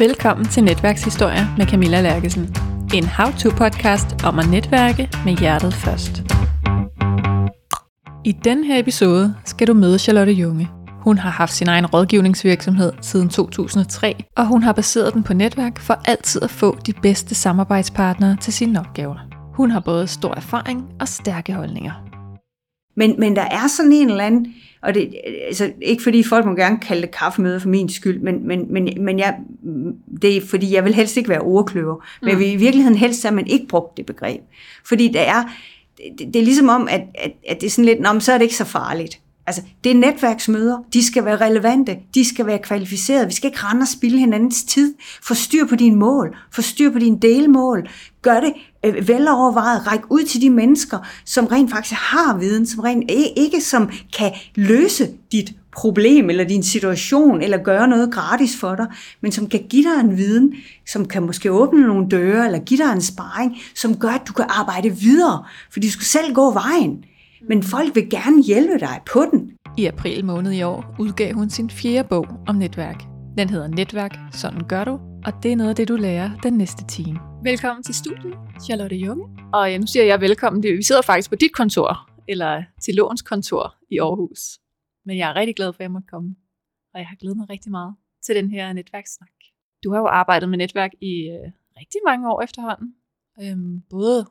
Velkommen til Netværkshistorier med Camilla Lærkesen. En how-to-podcast om at netværke med hjertet først. I den her episode skal du møde Charlotte Junge. Hun har haft sin egen rådgivningsvirksomhed siden 2003, og hun har baseret den på netværk for altid at få de bedste samarbejdspartnere til sine opgaver. Hun har både stor erfaring og stærke holdninger. Men, men der er sådan en eller anden, og det, altså, ikke fordi folk må gerne kalde det kaffemøde for min skyld, men, men, men, men jeg, det er fordi, jeg vil helst ikke være ordkløver. Men jeg vil i virkeligheden helst, at man ikke brugt det begreb. Fordi der er, det, det er ligesom om, at, at, at det er sådan lidt, Nå, så er det ikke så farligt. Altså, det er netværksmøder. De skal være relevante. De skal være kvalificerede. Vi skal ikke rende og spille hinandens tid. Få styr på dine mål. Få styr på dine delmål. Gør det øh, velovervejet. række ud til de mennesker, som rent faktisk har viden, som rent ikke som kan løse dit problem eller din situation, eller gøre noget gratis for dig, men som kan give dig en viden, som kan måske åbne nogle døre, eller give dig en sparring, som gør, at du kan arbejde videre, for du skal selv gå vejen men folk vil gerne hjælpe dig på den. I april måned i år udgav hun sin fjerde bog om netværk. Den hedder Netværk, sådan gør du, og det er noget af det, du lærer den næste time. Velkommen til studiet, Charlotte Junge. Og nu siger jeg velkommen. Vi sidder faktisk på dit kontor, eller til Låns kontor i Aarhus. Men jeg er rigtig glad for, at jeg måtte komme. Og jeg har glædet mig rigtig meget til den her netværkssnak. Du har jo arbejdet med netværk i øh, rigtig mange år efterhånden. Øhm, både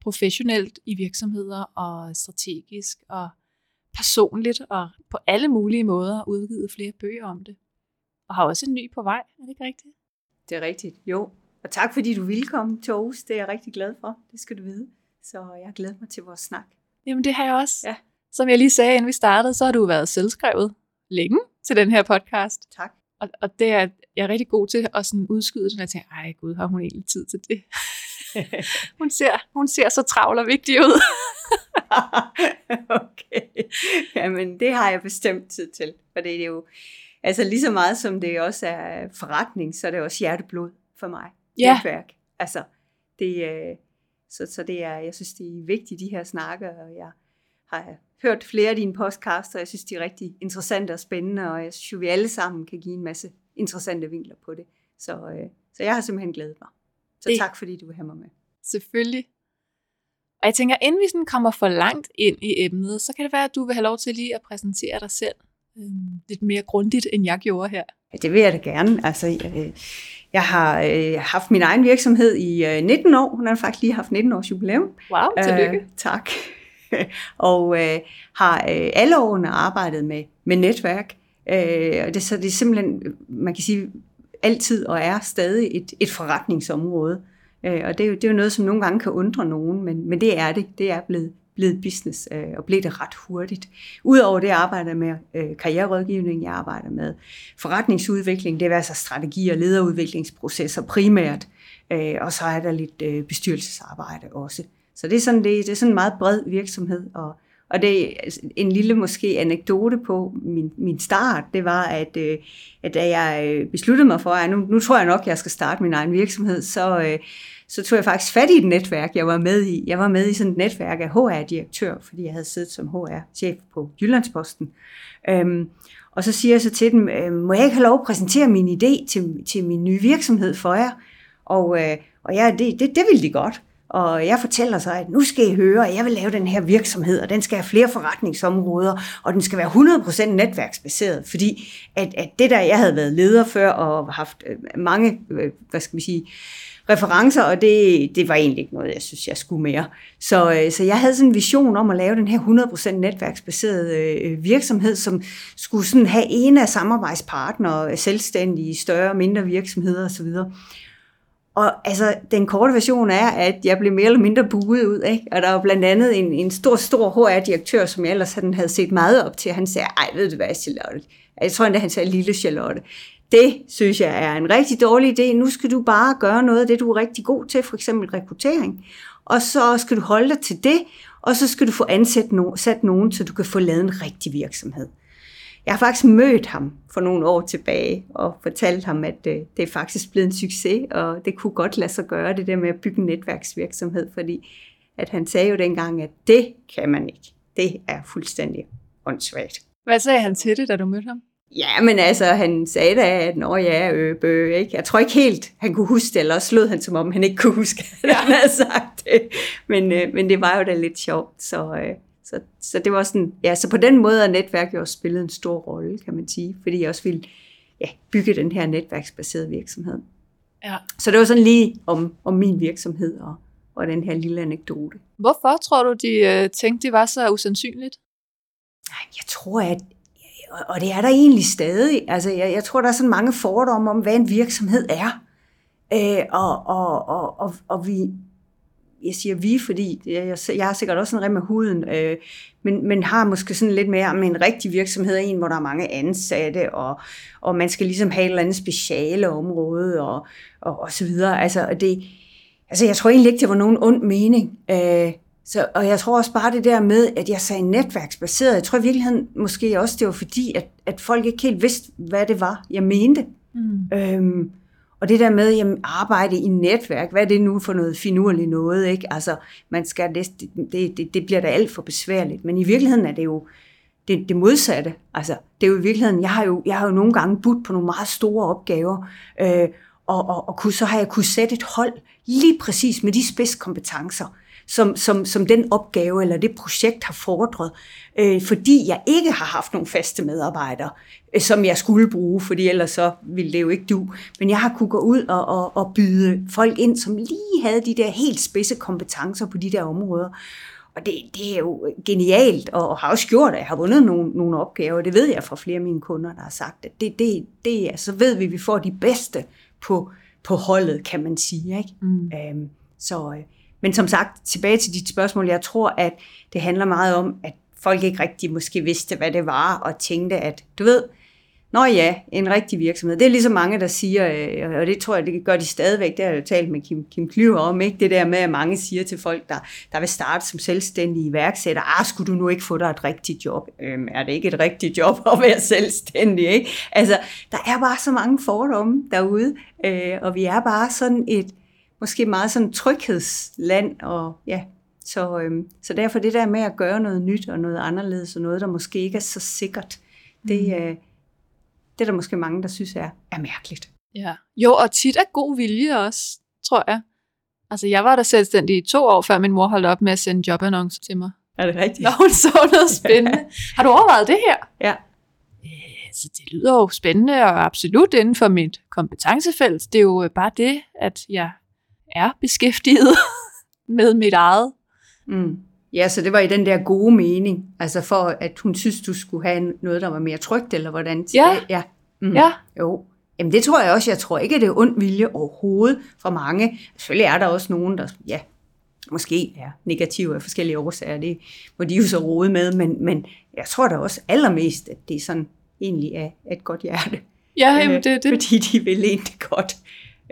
professionelt i virksomheder og strategisk og personligt og på alle mulige måder udgivet flere bøger om det. Og har også en ny på vej, er det ikke rigtigt? Det er rigtigt, jo. Og tak fordi du ville komme til Aarhus, det er jeg rigtig glad for, det skal du vide. Så jeg glæder mig til vores snak. Jamen det har jeg også. Ja. Som jeg lige sagde, inden vi startede, så har du været selvskrevet længe til den her podcast. Tak. Og, og det er jeg er rigtig god til at sådan udskyde, så jeg tænker, ej gud, har hun egentlig tid til det? hun, ser, hun ser så travl og vigtig ud. okay. Jamen, det har jeg bestemt tid til. For det er jo, altså lige så meget som det også er forretning, så er det også hjerteblod for mig. Ja. Netværk. Altså, det, øh, så, så det er, jeg synes, det er vigtigt, de her snakker, og jeg har hørt flere af dine podcasts, og jeg synes, de er rigtig interessante og spændende, og jeg synes jo, vi alle sammen kan give en masse interessante vinkler på det. Så, øh, så jeg har simpelthen glædet mig. Så det, tak fordi du vil have mig med. Selvfølgelig. Og jeg tænker, inden vi sådan kommer for langt ind i emnet, så kan det være, at du vil have lov til lige at præsentere dig selv øhm, lidt mere grundigt, end jeg gjorde her. Det vil jeg da gerne. Altså, jeg, jeg har øh, haft min egen virksomhed i øh, 19 år. Hun har faktisk lige haft 19 års jubilæum. Wow, tillykke. Øh, tak. og øh, har øh, alle årene arbejdet med, med netværk. Øh, og det, så det er simpelthen, man kan sige, altid og er stadig et, et forretningsområde. Øh, og det er, jo, det er jo noget, som nogle gange kan undre nogen, men, men det er det. Det er blevet, blevet business, øh, og blev det ret hurtigt. Udover det, jeg arbejder med øh, karriererådgivning, jeg arbejder med forretningsudvikling, det er altså strategi- og lederudviklingsprocesser primært, øh, og så er der lidt øh, bestyrelsesarbejde også. Så det er sådan, det, det er sådan en meget bred virksomhed, og og det er altså en lille måske anekdote på min, min start, det var, at, øh, at da jeg øh, besluttede mig for, at nu, nu tror jeg nok, at jeg skal starte min egen virksomhed, så, øh, så tog jeg faktisk fat i et netværk, jeg var med i. Jeg var med i sådan et netværk af HR-direktør, fordi jeg havde siddet som HR-chef på Jyllandsposten. Øhm, og så siger jeg så til dem, øh, må jeg ikke have lov at præsentere min idé til, til min nye virksomhed for jer? Og, øh, og ja, det, det, det ville de godt. Og jeg fortæller så, at nu skal I høre, at jeg vil lave den her virksomhed, og den skal have flere forretningsområder, og den skal være 100% netværksbaseret, fordi at, at det der, jeg havde været leder før, og haft øh, mange, øh, hvad skal man sige, referencer, og det, det var egentlig ikke noget, jeg synes, jeg skulle mere. Så, øh, så jeg havde sådan en vision om at lave den her 100% netværksbaserede øh, virksomhed, som skulle sådan have en af samarbejdspartnere, selvstændige, større og mindre virksomheder osv., og altså, den korte version er, at jeg blev mere eller mindre buet ud, ikke? Og der var blandt andet en, en stor, stor HR-direktør, som jeg ellers havde, havde set meget op til. Han sagde, ej, ved du hvad, Charlotte? Jeg tror endda, han sagde, lille Charlotte. Det synes jeg er en rigtig dårlig idé. Nu skal du bare gøre noget af det, du er rigtig god til, for eksempel rekruttering. Og så skal du holde dig til det, og så skal du få ansat no- sat nogen, så du kan få lavet en rigtig virksomhed. Jeg har faktisk mødt ham for nogle år tilbage og fortalt ham, at øh, det er faktisk blevet en succes, og det kunne godt lade sig gøre, det der med at bygge en netværksvirksomhed, fordi at han sagde jo dengang, at det kan man ikke. Det er fuldstændig åndssvagt. Hvad sagde han til det, da du mødte ham? Ja, men altså, han sagde da, at når ja, øh, bø, ikke? Jeg tror ikke helt, han kunne huske det, eller slog han, som om han ikke kunne huske, at han havde sagt det. Men, øh, men det var jo da lidt sjovt, så, øh, så, så det var sådan, ja, så på den måde har netværk jo også spillet en stor rolle, kan man sige, fordi jeg også ville ja, bygge den her netværksbaserede virksomhed. Ja. Så det var sådan lige om, om min virksomhed og, og den her lille anekdote. Hvorfor tror du, de øh, tænkte, det var så usandsynligt? Jeg tror, at og det er der egentlig stadig. Altså, jeg, jeg tror, der er sådan mange fordomme om, hvad en virksomhed er. Øh, og, og, og, og, og vi, jeg siger vi, fordi jeg, jeg har sikkert også en rem med huden, øh, men, men har måske sådan lidt mere om en rigtig virksomhed, en hvor der er mange ansatte, og, og man skal ligesom have et eller andet speciale område, og, og, og så videre. Altså, det, altså, jeg tror egentlig ikke, det var nogen ond mening. Øh, så, og jeg tror også bare det der med, at jeg sagde netværksbaseret, jeg tror i virkeligheden måske også, det var fordi, at, at folk ikke helt vidste, hvad det var, jeg mente. Mm. Øhm, og det der med at arbejde i netværk, hvad er det nu for noget finurligt noget? Ikke? Altså, man skal, det, det, det, det bliver da alt for besværligt. Men i virkeligheden er det jo det, det modsatte. Altså, det er jo i virkeligheden, jeg har jo, jeg har jo nogle gange budt på nogle meget store opgaver, øh, og, og, og kunne, så har jeg kunne sætte et hold lige præcis med de spidskompetencer, som, som, som den opgave eller det projekt har fordret, øh, fordi jeg ikke har haft nogle faste medarbejdere, øh, som jeg skulle bruge, fordi ellers så ville det jo ikke du. Men jeg har kunne gå ud og, og, og byde folk ind, som lige havde de der helt spidse kompetencer på de der områder. Og det, det er jo genialt, og har også gjort, at jeg har vundet nogle, nogle opgaver. Det ved jeg fra flere af mine kunder, der har sagt, at det, det, det er, så ved vi, at vi får de bedste på, på holdet, kan man sige. Ikke? Mm. Øhm, så, øh, men som sagt, tilbage til dit spørgsmål, jeg tror, at det handler meget om, at folk ikke rigtig måske vidste, hvad det var, og tænkte, at du ved, Nå ja, en rigtig virksomhed. Det er ligesom mange, der siger, øh, og det tror jeg, det gør de stadigvæk, det har jeg jo talt med Kim, Kim Klyver om, ikke? det der med, at mange siger til folk, der, der vil starte som selvstændige iværksætter, ah, skulle du nu ikke få dig et rigtigt job? Øhm, er det ikke et rigtigt job at være selvstændig? Ikke? Altså, der er bare så mange fordomme derude, øh, og vi er bare sådan et, måske meget sådan tryghedsland, og ja, så, øhm, så derfor det der med at gøre noget nyt og noget anderledes, og noget, der måske ikke er så sikkert, det, mm. øh, det er der måske mange, der synes er, er mærkeligt. Ja. Jo, og tit er god vilje også, tror jeg. Altså, jeg var der selvstændig i to år, før min mor holdt op med at sende jobannoncer til mig. Er det rigtigt? Når hun så noget spændende. Har du overvejet det her? Ja. Øh, så det lyder jo spændende, og absolut inden for mit kompetencefelt. Det er jo bare det, at jeg er beskæftiget med mit eget. Mm. Ja, så det var i den der gode mening, altså for at hun synes, du skulle have noget, der var mere trygt, eller hvordan? Ja. Ja. Mm. ja. Jo. Jamen det tror jeg også. Jeg tror ikke, at det er ond vilje overhovedet for mange. Selvfølgelig er der også nogen, der ja, måske er negative af forskellige årsager. Det må de jo så rode med, men, men jeg tror da også allermest, at det er sådan egentlig er et godt hjerte. Ja, jamen, det, det. Fordi de vil egentlig godt.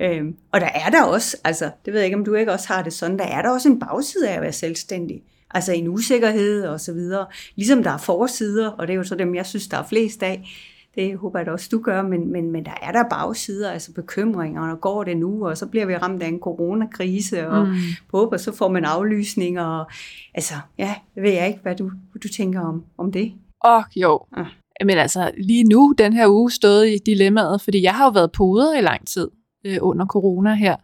Øhm, og der er der også, altså det ved jeg ikke, om du ikke også har det sådan, der er der også en bagside af at være selvstændig. Altså en usikkerhed og så videre. Ligesom der er forsider, og det er jo så dem, jeg synes, der er flest af. Det håber jeg da også, du gør, men, men, men der er der bagsider, altså bekymringer, og går det nu, og så bliver vi ramt af en coronakrise, og mm. på og så får man aflysninger, og altså, ja, det ved jeg ikke, hvad du, du tænker om, om det. Åh, oh, jo. Ah. Men altså, lige nu, den her uge, stået i dilemmaet, fordi jeg har jo været poder i lang tid øh, under corona her.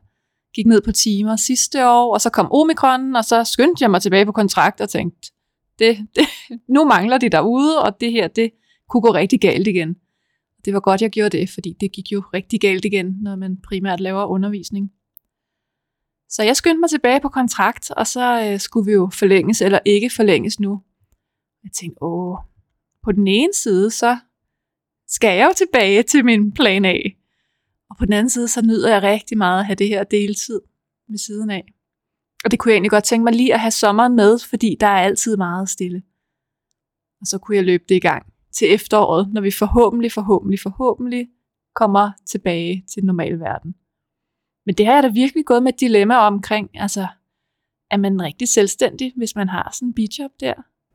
Gik ned på timer sidste år, og så kom omikron, og så skyndte jeg mig tilbage på kontrakt og tænkte, det, det, nu mangler de derude, og det her, det kunne gå rigtig galt igen. Det var godt, jeg gjorde det, fordi det gik jo rigtig galt igen, når man primært laver undervisning. Så jeg skyndte mig tilbage på kontrakt, og så øh, skulle vi jo forlænges eller ikke forlænges nu. Jeg tænkte, åh, på den ene side, så skal jeg jo tilbage til min plan A. På den anden side, så nyder jeg rigtig meget at have det her deltid ved siden af. Og det kunne jeg egentlig godt tænke mig lige at have sommeren med, fordi der er altid meget stille. Og så kunne jeg løbe det i gang til efteråret, når vi forhåbentlig, forhåbentlig, forhåbentlig kommer tilbage til normal verden. Men det har jeg da virkelig gået med et dilemma omkring, altså, er man rigtig selvstændig, hvis man har sådan en bidjob der?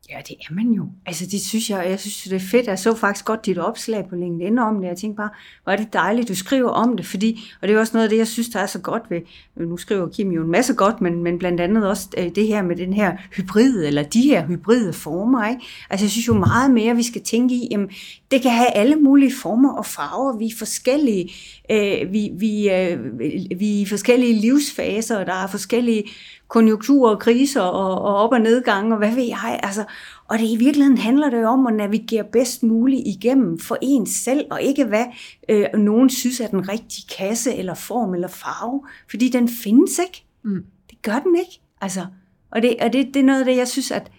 Ja, det er man jo. Altså, det synes jeg, jeg synes, det er fedt. Jeg så faktisk godt dit opslag på LinkedIn om det. Jeg tænkte bare, hvor er det dejligt, du skriver om det, fordi, og det er også noget af det, jeg synes, der er så godt ved, nu skriver Kim jo en masse godt, men, men blandt andet også øh, det her med den her hybride, eller de her hybride former, ikke? Altså, jeg synes jo meget mere, vi skal tænke i, jamen, det kan have alle mulige former og farver. Vi er forskellige, øh, vi, vi, øh, vi er i forskellige livsfaser, og der er forskellige konjunkturer og kriser og, og op- og nedgange, og hvad ved jeg. Altså, og det i virkeligheden handler det jo om at navigere bedst muligt igennem for en selv, og ikke hvad øh, nogen synes er den rigtige kasse, eller form, eller farve, fordi den findes ikke. Mm. Det gør den ikke. Altså, og det, og det, det er noget af det, jeg synes, at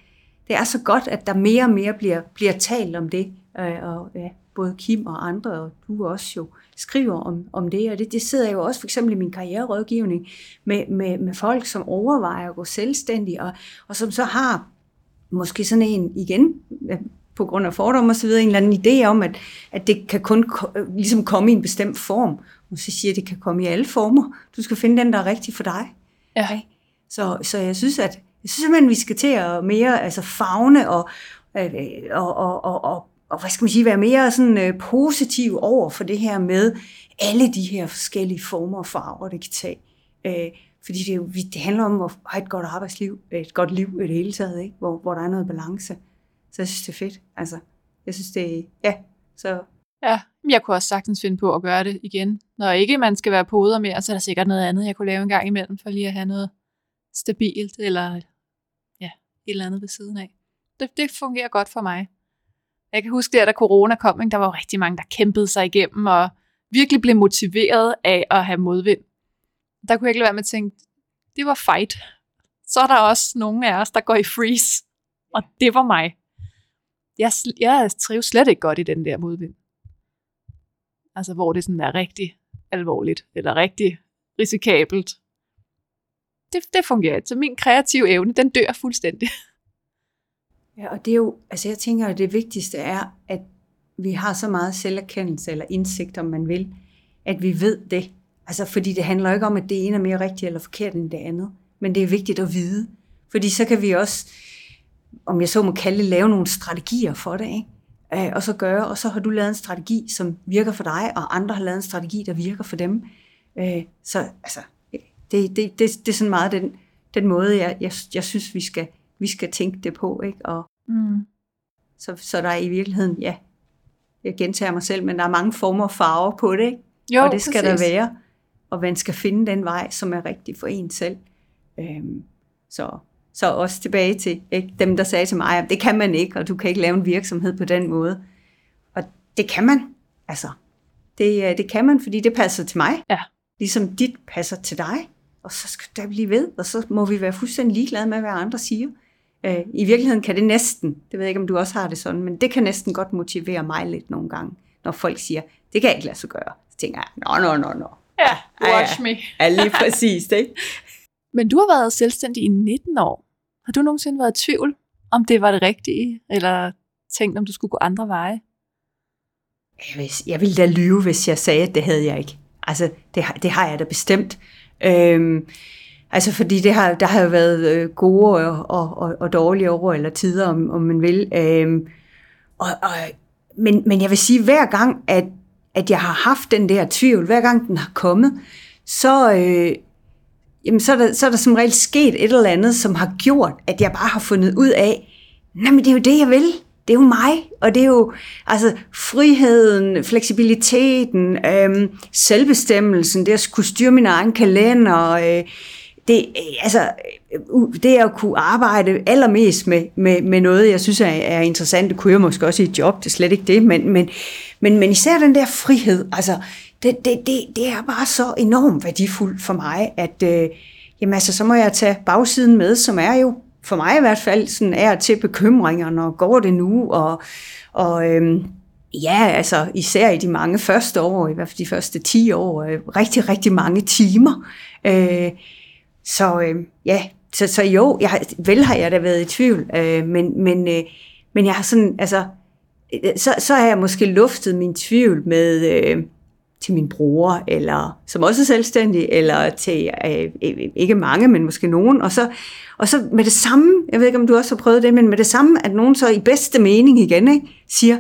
det er så godt, at der mere og mere bliver, bliver talt om det. Øh, og ja, både Kim og andre, og du også jo, skriver om, om det, og det, det sidder jeg jo også for eksempel i min karriererådgivning med, med, med folk, som overvejer at gå selvstændige, og, og som så har måske sådan en igen, på grund af fordomme og så videre, en eller anden idé om, at, at det kan kun ligesom komme i en bestemt form. Og så siger jeg, at det kan komme i alle former. Du skal finde den, der er rigtig for dig. Ja. Okay? Så, så jeg synes, at jeg synes simpelthen, at vi skal til at mere altså fagne og, øh, og, og, og, og og hvad skal man sige, være mere sådan øh, positiv over for det her med alle de her forskellige former og farver, det kan tage. Øh, fordi det, jo, det handler om at have et godt arbejdsliv, øh, et godt liv i det hele taget, ikke? Hvor, hvor der er noget balance. Så jeg synes, det er fedt. Altså, jeg synes, det er, ja, så... Ja, jeg kunne også sagtens finde på at gøre det igen. Når ikke man skal være poder mere, så er der sikkert noget andet, jeg kunne lave en gang imellem, for lige at have noget stabilt, eller ja, et eller andet ved siden af. Det, det fungerer godt for mig. Jeg kan huske, at da corona kom, der var jo rigtig mange, der kæmpede sig igennem og virkelig blev motiveret af at have modvind. Der kunne jeg ikke lade være med at tænke, det var fight. Så er der også nogle af os, der går i freeze. Og det var mig. Jeg, jeg trives slet ikke godt i den der modvind. Altså, hvor det sådan er rigtig alvorligt, eller rigtig risikabelt. Det, det fungerer ikke. Så min kreative evne, den dør fuldstændig. Ja, og det er jo, altså jeg tænker, at det vigtigste er, at vi har så meget selverkendelse eller indsigt, om man vil, at vi ved det. Altså, fordi det handler ikke om, at det ene er mere rigtigt eller forkert end det andet. Men det er vigtigt at vide. Fordi så kan vi også, om jeg så må kalde det, lave nogle strategier for det, ikke? Øh, og så gøre, og så har du lavet en strategi, som virker for dig, og andre har lavet en strategi, der virker for dem. Øh, så altså, det, det, det, det er sådan meget den, den måde, jeg, jeg, jeg synes, vi skal, vi skal tænke det på. Ikke? Og, mm. så, så der er i virkeligheden, ja, jeg gentager mig selv, men der er mange former og farver på det, ikke? Jo, og det skal præcis. der være. Og man skal finde den vej, som er rigtig for en selv. Øhm, så, så også tilbage til ikke? dem, der sagde til mig, at det kan man ikke, og du kan ikke lave en virksomhed på den måde. Og det kan man. Altså, det, øh, det kan man, fordi det passer til mig. Ja. Ligesom dit passer til dig. Og så skal der blive ved, og så må vi være fuldstændig ligeglade med, hvad andre siger. Øh, I virkeligheden kan det næsten, det ved jeg ikke, om du også har det sådan, men det kan næsten godt motivere mig lidt nogle gange, når folk siger, det kan jeg ikke lade sig gøre. Så tænker jeg, nå, nå, nå, nå. Ja, watch me. Ja, lige præcis, ikke? Men du har været selvstændig i 19 år. Har du nogensinde været i tvivl, om det var det rigtige, eller tænkt, om du skulle gå andre veje? Jeg, vil, jeg ville da lyve, hvis jeg sagde, at det havde jeg ikke. Altså, det, det har jeg da bestemt. Øhm, Altså fordi det har, der har jo været øh, gode og, og, og, og dårlige år eller tider, om, om man vil. Øhm, og, og, men, men jeg vil sige, hver gang, at, at jeg har haft den der tvivl, hver gang den har kommet, så, øh, jamen, så, er der, så er der som regel sket et eller andet, som har gjort, at jeg bare har fundet ud af, men det er jo det, jeg vil. Det er jo mig, og det er jo altså friheden, fleksibiliteten, øh, selvbestemmelsen, det at kunne styre min egen kalender, øh, det, øh, altså, øh, det at kunne arbejde allermest med, med, med noget, jeg synes er, er interessant, det kunne jeg måske også i et job, det er slet ikke det, men, men, men, men især den der frihed, altså, det, det, det, det er bare så enormt værdifuldt for mig, at øh, jamen, altså, så må jeg tage bagsiden med, som er jo, for mig i hvert fald, sådan er til bekymringer, når går det nu, og, og øhm, Ja, altså især i de mange første år, i hvert fald de første 10 år, øh, rigtig, rigtig mange timer. Øh, så øh, ja, så, så jo, jeg, vel har jeg da været i tvivl, øh, men, men, øh, men jeg har sådan, altså, øh, så, så har jeg måske luftet min tvivl med, øh, til min bror, eller som også er selvstændig, eller til øh, øh, ikke mange, men måske nogen, og så, og så med det samme, jeg ved ikke om du også har prøvet det, men med det samme, at nogen så i bedste mening igen ikke, siger,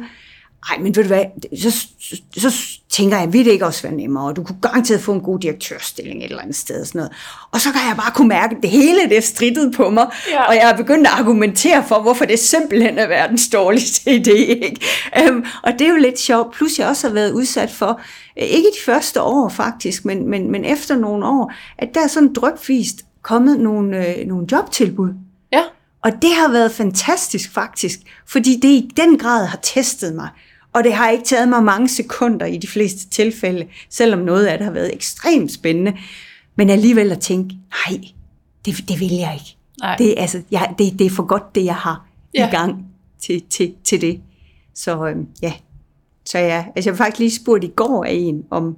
ej, men ved du hvad, så, så, så tænker jeg, vil det ikke også være nemmere, og du kunne garanteret få en god direktørstilling et eller andet sted. Sådan noget. Og så kan jeg bare kunne mærke, at det hele det strittede på mig, ja. og jeg har begyndt at argumentere for, hvorfor det simpelthen er verdens dårligste idé. Ikke? Um, og det er jo lidt sjovt, plus jeg også har været udsat for, øh, ikke de første år faktisk, men, men, men efter nogle år, at der er sådan drøbvist kommet nogle, øh, nogle jobtilbud. Ja. Og det har været fantastisk faktisk, fordi det i den grad har testet mig. Og det har ikke taget mig mange sekunder i de fleste tilfælde, selvom noget af det har været ekstremt spændende. Men alligevel at tænke, nej, det, det vil jeg ikke. Nej. Det, altså, jeg, det, det er for godt, det jeg har ja. i gang til, til, til det. Så øhm, ja, så ja, altså jeg faktisk lige spurgt i går af en, om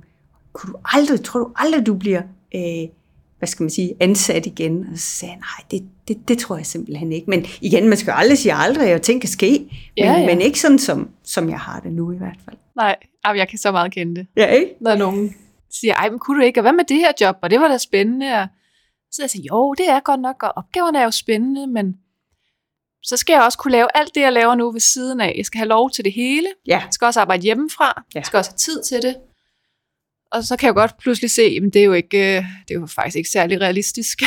kunne du aldrig, tror du aldrig, du bliver øh, hvad skal man sige, ansat igen. Og så sagde jeg, nej, det, det, det tror jeg simpelthen ikke. Men igen, man skal jo aldrig sige aldrig, og ting kan ske. Men, ja, ja. men ikke sådan, som, som jeg har det nu i hvert fald. Nej, jeg kan så meget kende det. Ja, ikke? Når nogen siger, ej, men kunne du ikke, og hvad med det her job, og det var da spændende. Og så jeg siger, jo, det er godt nok, og opgaverne er jo spændende, men så skal jeg også kunne lave alt det, jeg laver nu ved siden af. Jeg skal have lov til det hele. Ja. Jeg skal også arbejde hjemmefra. Ja. Jeg skal også have tid til det. Og så kan jeg godt pludselig se, at det er jo, ikke, øh, det er jo faktisk ikke særlig realistisk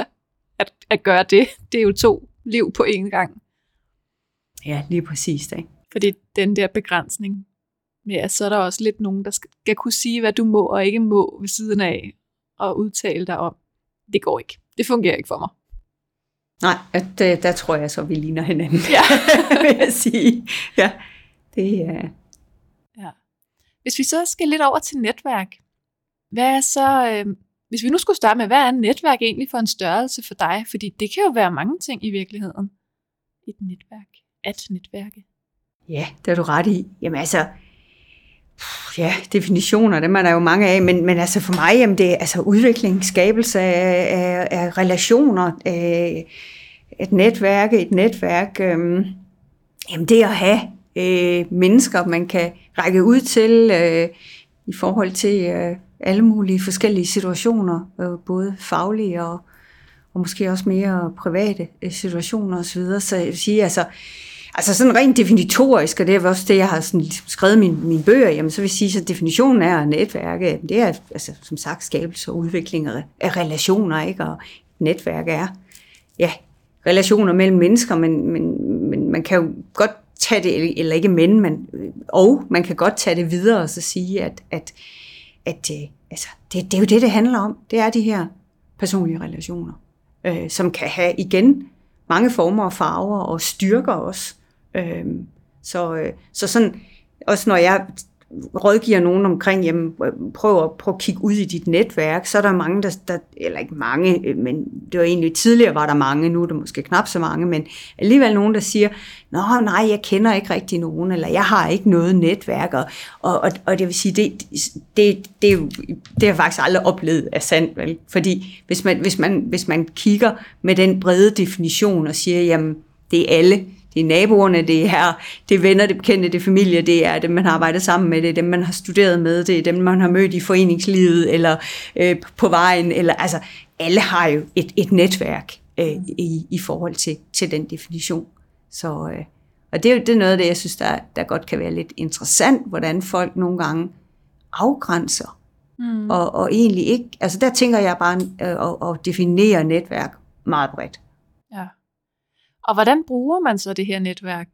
at, at gøre det. Det er jo to liv på én gang. Ja, lige præcis det. Fordi den der begrænsning, ja, så er der også lidt nogen, der skal, skal kunne sige, hvad du må og ikke må ved siden af, og udtale dig om. Det går ikke. Det fungerer ikke for mig. Nej, der, der tror jeg så, vi ligner hinanden, ja. vil jeg sige. Ja, det er... Hvis vi så skal lidt over til netværk, hvad er så, øh, hvis vi nu skulle starte med, hvad er netværk egentlig for en størrelse for dig? Fordi det kan jo være mange ting i virkeligheden. Et netværk. At netværke. Ja, det er du ret i. Jamen altså, ja, definitioner, dem er der jo mange af, men, men altså for mig, jamen det er altså udvikling, skabelse af, af, af relationer, af et netværk, et netværk, øhm, jamen det at have øh, mennesker, man kan række ud til øh, i forhold til øh, alle mulige forskellige situationer, øh, både faglige og, og måske også mere private øh, situationer osv. Så jeg vil sige, altså, altså sådan rent definitorisk, og det er også det, jeg har sådan ligesom skrevet min, mine bøger, jamen så vil jeg sige, at definitionen er netværk, det er altså, som sagt skabelse og udvikling af relationer, ikke? og netværk er ja, relationer mellem mennesker, men, men, men man kan jo godt tage det, eller ikke men, men og man kan godt tage det videre og så sige, at, at, at øh, altså, det, det er jo det, det handler om. Det er de her personlige relationer, øh, som kan have igen mange former og farver og styrker også. Øh, så, øh, så sådan, også når jeg rådgiver nogen omkring, jamen, prøv at, prøv at kigge ud i dit netværk, så er der mange, der, der, eller ikke mange, øh, men det var egentlig tidligere var der mange, nu er der måske knap så mange, men alligevel nogen, der siger, nå nej, jeg kender ikke rigtig nogen, eller jeg har ikke noget netværk, og, og, og det vil sige, det, det, det, det har jeg faktisk aldrig oplevet af sandt, vel? fordi hvis man, hvis, man, hvis man kigger med den brede definition og siger, jamen, det er alle, det er naboerne, det er, det er venner, det er bekendte, det er familie, det er dem, man har arbejdet sammen med, det er dem, man har studeret med, det er dem, man har mødt i foreningslivet, eller øh, på vejen, eller altså, alle har jo et, et netværk øh, i, i forhold til, til den definition. Så, øh, og det er jo det er noget af det, jeg synes, der, der godt kan være lidt interessant, hvordan folk nogle gange afgrænser, mm. og, og egentlig ikke, altså der tænker jeg bare øh, at, at definere netværk meget bredt. Og hvordan bruger man så det her netværk?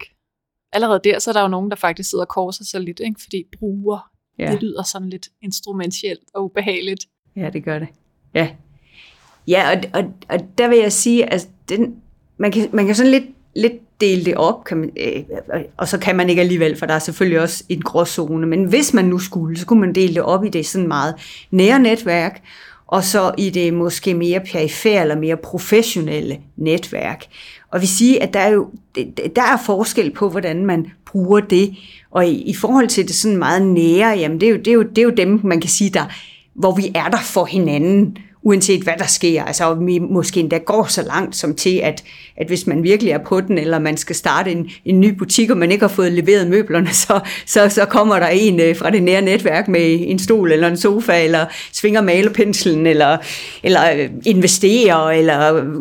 Allerede der, så er der jo nogen, der faktisk sidder og korser sig lidt, ikke? fordi bruger, ja. det lyder sådan lidt instrumentielt og ubehageligt. Ja, det gør det. Ja, ja og, og, og der vil jeg sige, at altså, den, man, kan, man kan sådan lidt, lidt dele det op, kan man, øh, og så kan man ikke alligevel, for der er selvfølgelig også en gråzone, men hvis man nu skulle, så kunne man dele det op i det sådan meget nære netværk, og så i det måske mere perifære eller mere professionelle netværk. Og vi siger, at der er jo der er forskel på, hvordan man bruger det. Og i, i forhold til det sådan meget nære, jamen det er, jo, det, er jo, det er jo dem, man kan sige, der, hvor vi er der for hinanden, uanset hvad der sker. Altså vi måske endda går så langt som til, at, at hvis man virkelig er på den, eller man skal starte en, en ny butik, og man ikke har fået leveret møblerne, så, så, så kommer der en øh, fra det nære netværk med en stol eller en sofa, eller svinger malerpenslen, eller, eller øh, investerer, eller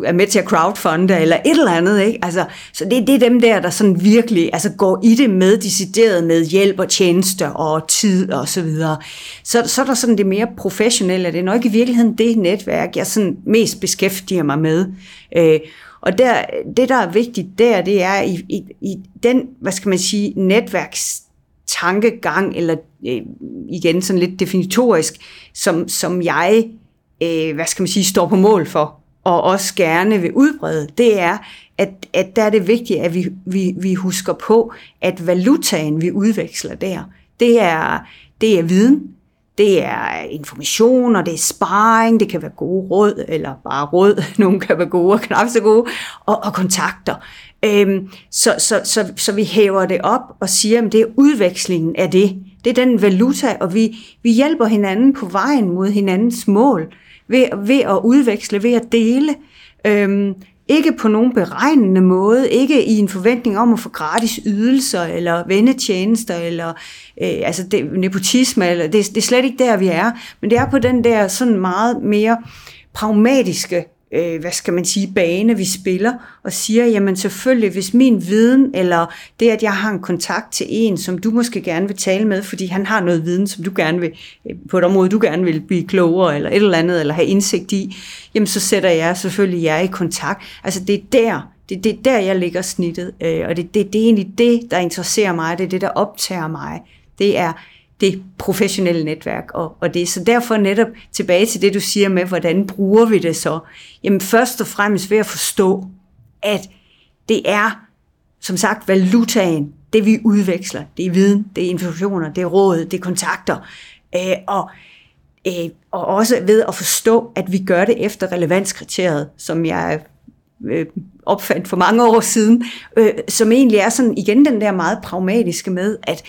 er med til at crowdfunde, eller et eller andet. Ikke? Altså, så det, det er dem der, der sådan virkelig altså, går i det med, decideret med hjælp og tjenester og tid og så videre. Så, så er der sådan det mere professionelle, det er nok i virkeligheden det netværk, jeg sådan mest beskæftiger mig med. Øh, og der, det, der er vigtigt der, det er i, i, i den, hvad skal man sige, netværks tankegang, eller øh, igen sådan lidt definitorisk, som, som jeg, øh, hvad skal man sige, står på mål for, og også gerne vil udbrede, det er, at, at der er det vigtigt, at vi, vi, vi husker på, at valutaen, vi udveksler der, det er, det er viden, det er information, og det er sparring, det kan være gode råd, eller bare råd, nogle kan være gode og knap så gode, og, og kontakter. Øhm, så, så, så, så vi hæver det op og siger, at det er udvekslingen af det. Det er den valuta, og vi, vi hjælper hinanden på vejen mod hinandens mål ved, ved at udveksle, ved at dele. Øhm, ikke på nogen beregnende måde, ikke i en forventning om at få gratis ydelser, eller vennetjenester, eller øh, altså det, nepotisme, eller det, det er slet ikke der, vi er, men det er på den der sådan meget mere pragmatiske øh, hvad skal man sige, bane, vi spiller, og siger, jamen selvfølgelig, hvis min viden, eller det, at jeg har en kontakt til en, som du måske gerne vil tale med, fordi han har noget viden, som du gerne vil, øh, på et område, du gerne vil blive klogere, eller et eller andet, eller have indsigt i, jamen så sætter jeg selvfølgelig jer i kontakt. Altså det er der, det, det er der, jeg ligger snittet, øh, og det, det, det er egentlig det, der interesserer mig, det er det, der optager mig. Det er det professionelle netværk. Og, og det så derfor netop tilbage til det, du siger med, hvordan bruger vi det så? Jamen først og fremmest ved at forstå, at det er, som sagt, valutaen, det vi udveksler. Det er viden, det er informationer, det er råd, det er kontakter. Øh, og, øh, og også ved at forstå, at vi gør det efter relevanskriteriet, som jeg øh, opfandt for mange år siden, øh, som egentlig er sådan igen den der meget pragmatiske med, at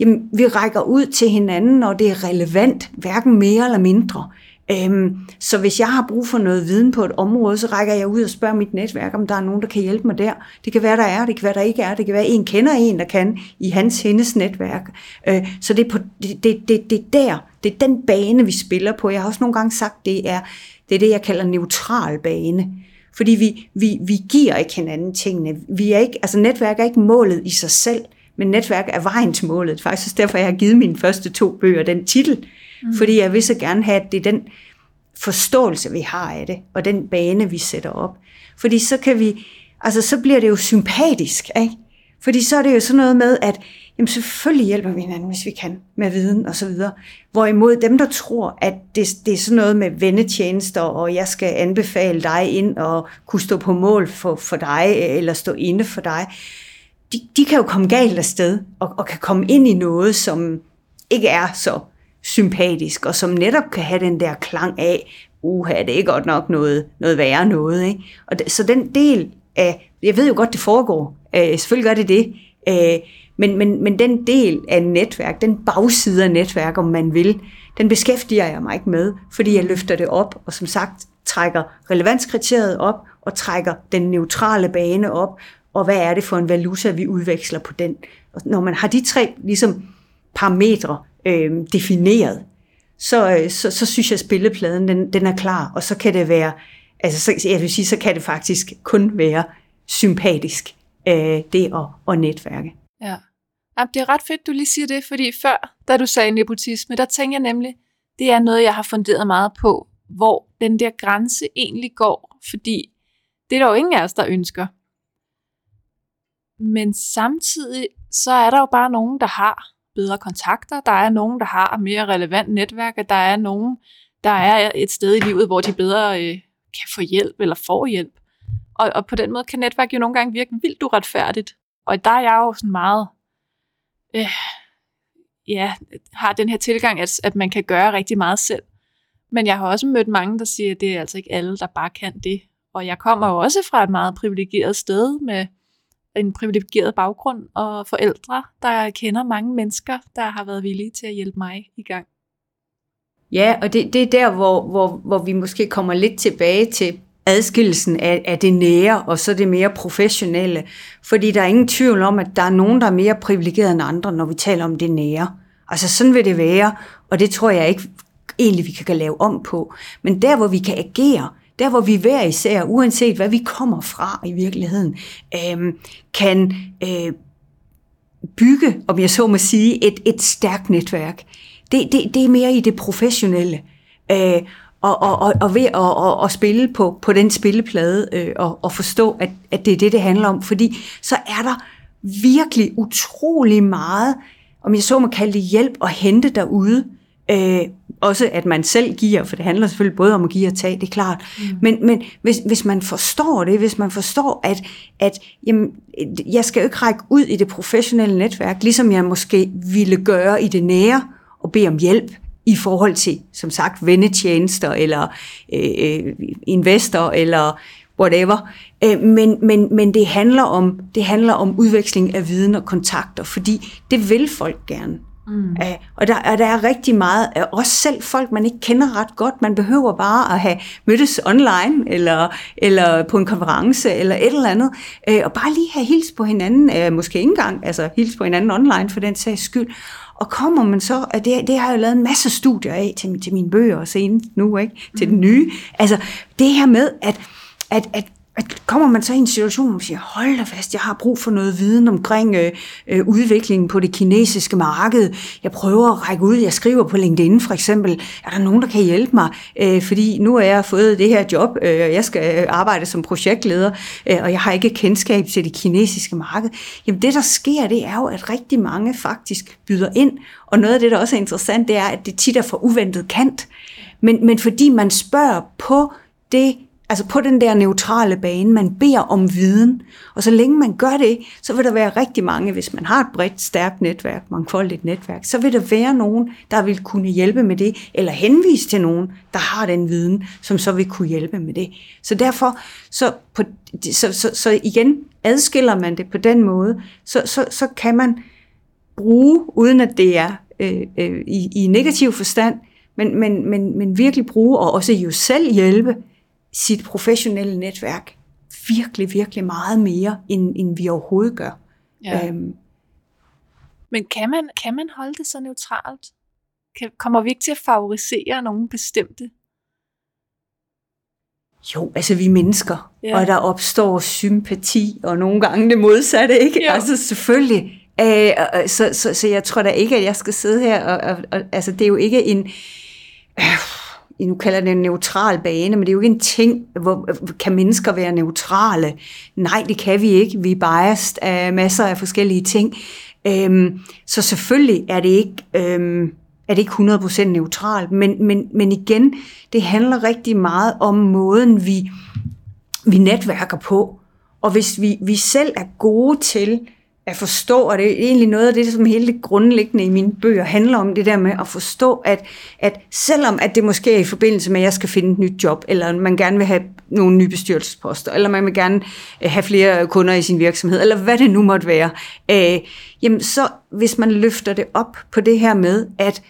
jamen, vi rækker ud til hinanden, når det er relevant, hverken mere eller mindre. Øhm, så hvis jeg har brug for noget viden på et område, så rækker jeg ud og spørger mit netværk, om der er nogen, der kan hjælpe mig der. Det kan være, der er, det kan være, der ikke er. Det kan være, en kender en, der kan i hans, hendes netværk. Øh, så det er, på, det, det, det, det er der, det er den bane, vi spiller på. Jeg har også nogle gange sagt, det er det, er det jeg kalder neutral bane. Fordi vi, vi, vi giver ikke hinanden tingene. Vi er ikke, altså netværk er ikke målet i sig selv men netværk er vejen til målet. Faktisk derfor jeg har givet mine første to bøger den titel, mm. fordi jeg vil så gerne have, at det er den forståelse, vi har af det, og den bane, vi sætter op. Fordi så kan vi, altså så bliver det jo sympatisk, ikke? Fordi så er det jo sådan noget med, at jamen selvfølgelig hjælper vi hinanden, hvis vi kan, med viden og så videre. Hvorimod dem, der tror, at det, det er sådan noget med vennetjenester, og jeg skal anbefale dig ind og kunne stå på mål for, for dig, eller stå inde for dig, de, de kan jo komme galt afsted, og, og kan komme ind i noget, som ikke er så sympatisk, og som netop kan have den der klang af, uha, det er godt nok noget, noget værre noget. Ikke? Og det, så den del af, jeg ved jo godt, det foregår, øh, selvfølgelig gør det det, øh, men, men, men den del af netværk, den bagside af netværk, om man vil, den beskæftiger jeg mig ikke med, fordi jeg løfter det op, og som sagt trækker relevanskriteriet op, og trækker den neutrale bane op, og hvad er det for en valuta, vi udveksler på den. Og når man har de tre ligesom, parametre øh, defineret, så, øh, så, så synes jeg, at spillepladen den, den er klar, og så kan det være, altså så, jeg vil sige, så kan det faktisk kun være sympatisk, øh, det at, at netværke. Ja. Jamen, det er ret fedt, du lige siger det, fordi før, da du sagde nepotisme, der tænker jeg nemlig, det er noget, jeg har funderet meget på, hvor den der grænse egentlig går, fordi det er der jo ingen af os, der ønsker. Men samtidig så er der jo bare nogen, der har bedre kontakter, der er nogen, der har mere relevant netværk, der er nogen, der er et sted i livet, hvor de bedre øh, kan få hjælp eller får hjælp. Og, og på den måde kan netværk jo nogle gange virke vildt uretfærdigt. Og der er jeg jo sådan meget, øh, ja, har den her tilgang, at, at man kan gøre rigtig meget selv. Men jeg har også mødt mange, der siger, at det er altså ikke alle, der bare kan det. Og jeg kommer jo også fra et meget privilegeret sted med en privilegeret baggrund og forældre, der kender mange mennesker, der har været villige til at hjælpe mig i gang. Ja, og det, det er der, hvor, hvor, hvor vi måske kommer lidt tilbage til adskillelsen af, af det nære og så det mere professionelle. Fordi der er ingen tvivl om, at der er nogen, der er mere privilegeret end andre, når vi taler om det nære. Altså sådan vil det være, og det tror jeg ikke egentlig, vi kan lave om på. Men der, hvor vi kan agere, der hvor vi hver især, uanset hvad vi kommer fra i virkeligheden, øh, kan øh, bygge, om jeg så må sige, et, et stærkt netværk. Det, det, det er mere i det professionelle. Øh, og, og, og, og ved at og, og spille på, på den spilleplade øh, og, og forstå, at, at det er det, det handler om. Fordi så er der virkelig utrolig meget, om jeg så må kalde det hjælp at hente derude, Øh, også at man selv giver, for det handler selvfølgelig både om at give og tage, det er klart. Mm. Men, men hvis, hvis man forstår det, hvis man forstår, at, at jamen, jeg skal jo ikke række ud i det professionelle netværk, ligesom jeg måske ville gøre i det nære, og bede om hjælp i forhold til, som sagt, vennetjenester, eller øh, øh investor, eller whatever. Øh, men, men, men det handler om det handler om udveksling af viden og kontakter, fordi det vil folk gerne. Mm. Uh, og, der, og der er rigtig meget, også selv folk, man ikke kender ret godt, man behøver bare at have mødtes online, eller, eller på en konference, eller et eller andet, uh, og bare lige have hils på hinanden, uh, måske ikke engang, altså hils på hinanden online for den sags skyld. Og kommer man så, at det, det har jeg jo lavet en masse studier af til, til mine bøger, og senest nu, ikke, til mm. den nye. Altså det her med, at, at, at at kommer man så i en situation, hvor man siger, hold da fast, jeg har brug for noget viden omkring øh, øh, udviklingen på det kinesiske marked. Jeg prøver at række ud, jeg skriver på LinkedIn for eksempel, er der nogen, der kan hjælpe mig? Øh, fordi nu er jeg fået det her job, øh, jeg skal øh, arbejde som projektleder, øh, og jeg har ikke kendskab til det kinesiske marked. Jamen det, der sker, det er jo, at rigtig mange faktisk byder ind, og noget af det, der også er interessant, det er, at det tit er for uventet kant. Men, men fordi man spørger på det Altså på den der neutrale bane, man beder om viden. Og så længe man gør det, så vil der være rigtig mange, hvis man har et bredt, stærkt netværk, mangfoldigt netværk, så vil der være nogen, der vil kunne hjælpe med det, eller henvise til nogen, der har den viden, som så vil kunne hjælpe med det. Så derfor, så, på, så, så, så igen, adskiller man det på den måde, så, så, så kan man bruge, uden at det er øh, øh, i, i negativ forstand, men, men, men, men virkelig bruge, og også jo selv hjælpe, sit professionelle netværk virkelig, virkelig meget mere, end, end vi overhovedet gør. Ja. Øhm. Men kan man, kan man holde det så neutralt? Kan, kommer vi ikke til at favorisere nogen bestemte? Jo, altså vi er mennesker, ja. og der opstår sympati, og nogle gange det modsatte, ikke? Jo. Altså selvfølgelig. Øh, så, så, så jeg tror da ikke, at jeg skal sidde her, og, og, og altså det er jo ikke en... Øh, nu kalder det en neutral bane, men det er jo ikke en ting, hvor kan mennesker være neutrale? Nej, det kan vi ikke. Vi er biased af masser af forskellige ting. Øhm, så selvfølgelig er det ikke, øhm, er det ikke 100% neutralt, men, men, men igen, det handler rigtig meget om måden, vi, vi netværker på. Og hvis vi, vi selv er gode til at forstå, og det er egentlig noget af det, som hele det grundlæggende i mine bøger handler om, det der med at forstå, at, at selvom at det måske er i forbindelse med, at jeg skal finde et nyt job, eller man gerne vil have nogle nye bestyrelsesposter, eller man vil gerne øh, have flere kunder i sin virksomhed, eller hvad det nu måtte være, øh, jamen så hvis man løfter det op på det her med, at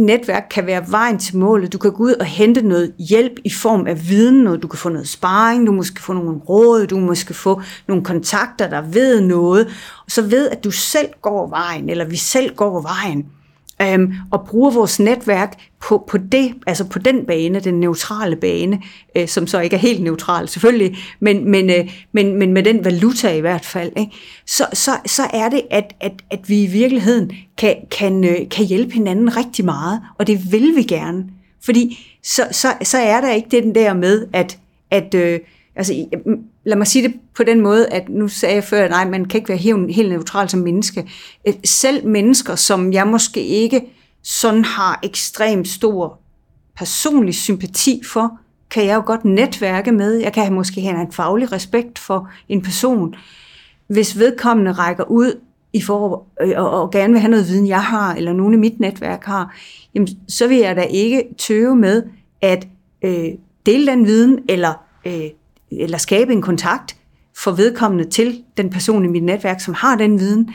netværk kan være vejen til målet. Du kan gå ud og hente noget hjælp i form af viden, noget, du kan få noget sparring, du måske få nogle råd, du måske få nogle kontakter, der ved noget, og så ved, at du selv går vejen, eller vi selv går vejen, øhm, og bruger vores netværk på, på det, altså på den bane, den neutrale bane, øh, som så ikke er helt neutral selvfølgelig, men, men, øh, men, men med den valuta i hvert fald, ikke? Så, så, så er det, at, at, at vi i virkeligheden kan, kan, øh, kan hjælpe hinanden rigtig meget, og det vil vi gerne. Fordi så, så, så er der ikke den der med, at, at øh, altså, lad mig sige det på den måde, at nu sagde jeg før, at nej, man kan ikke være helt, helt neutral som menneske. Selv mennesker, som jeg måske ikke sådan har ekstremt stor personlig sympati for, kan jeg jo godt netværke med. Jeg kan måske have en faglig respekt for en person. Hvis vedkommende rækker ud i for, øh, og, og gerne vil have noget viden, jeg har, eller nogen i mit netværk har, jamen, så vil jeg da ikke tøve med at øh, dele den viden, eller øh, eller skabe en kontakt for vedkommende til den person i mit netværk, som har den viden.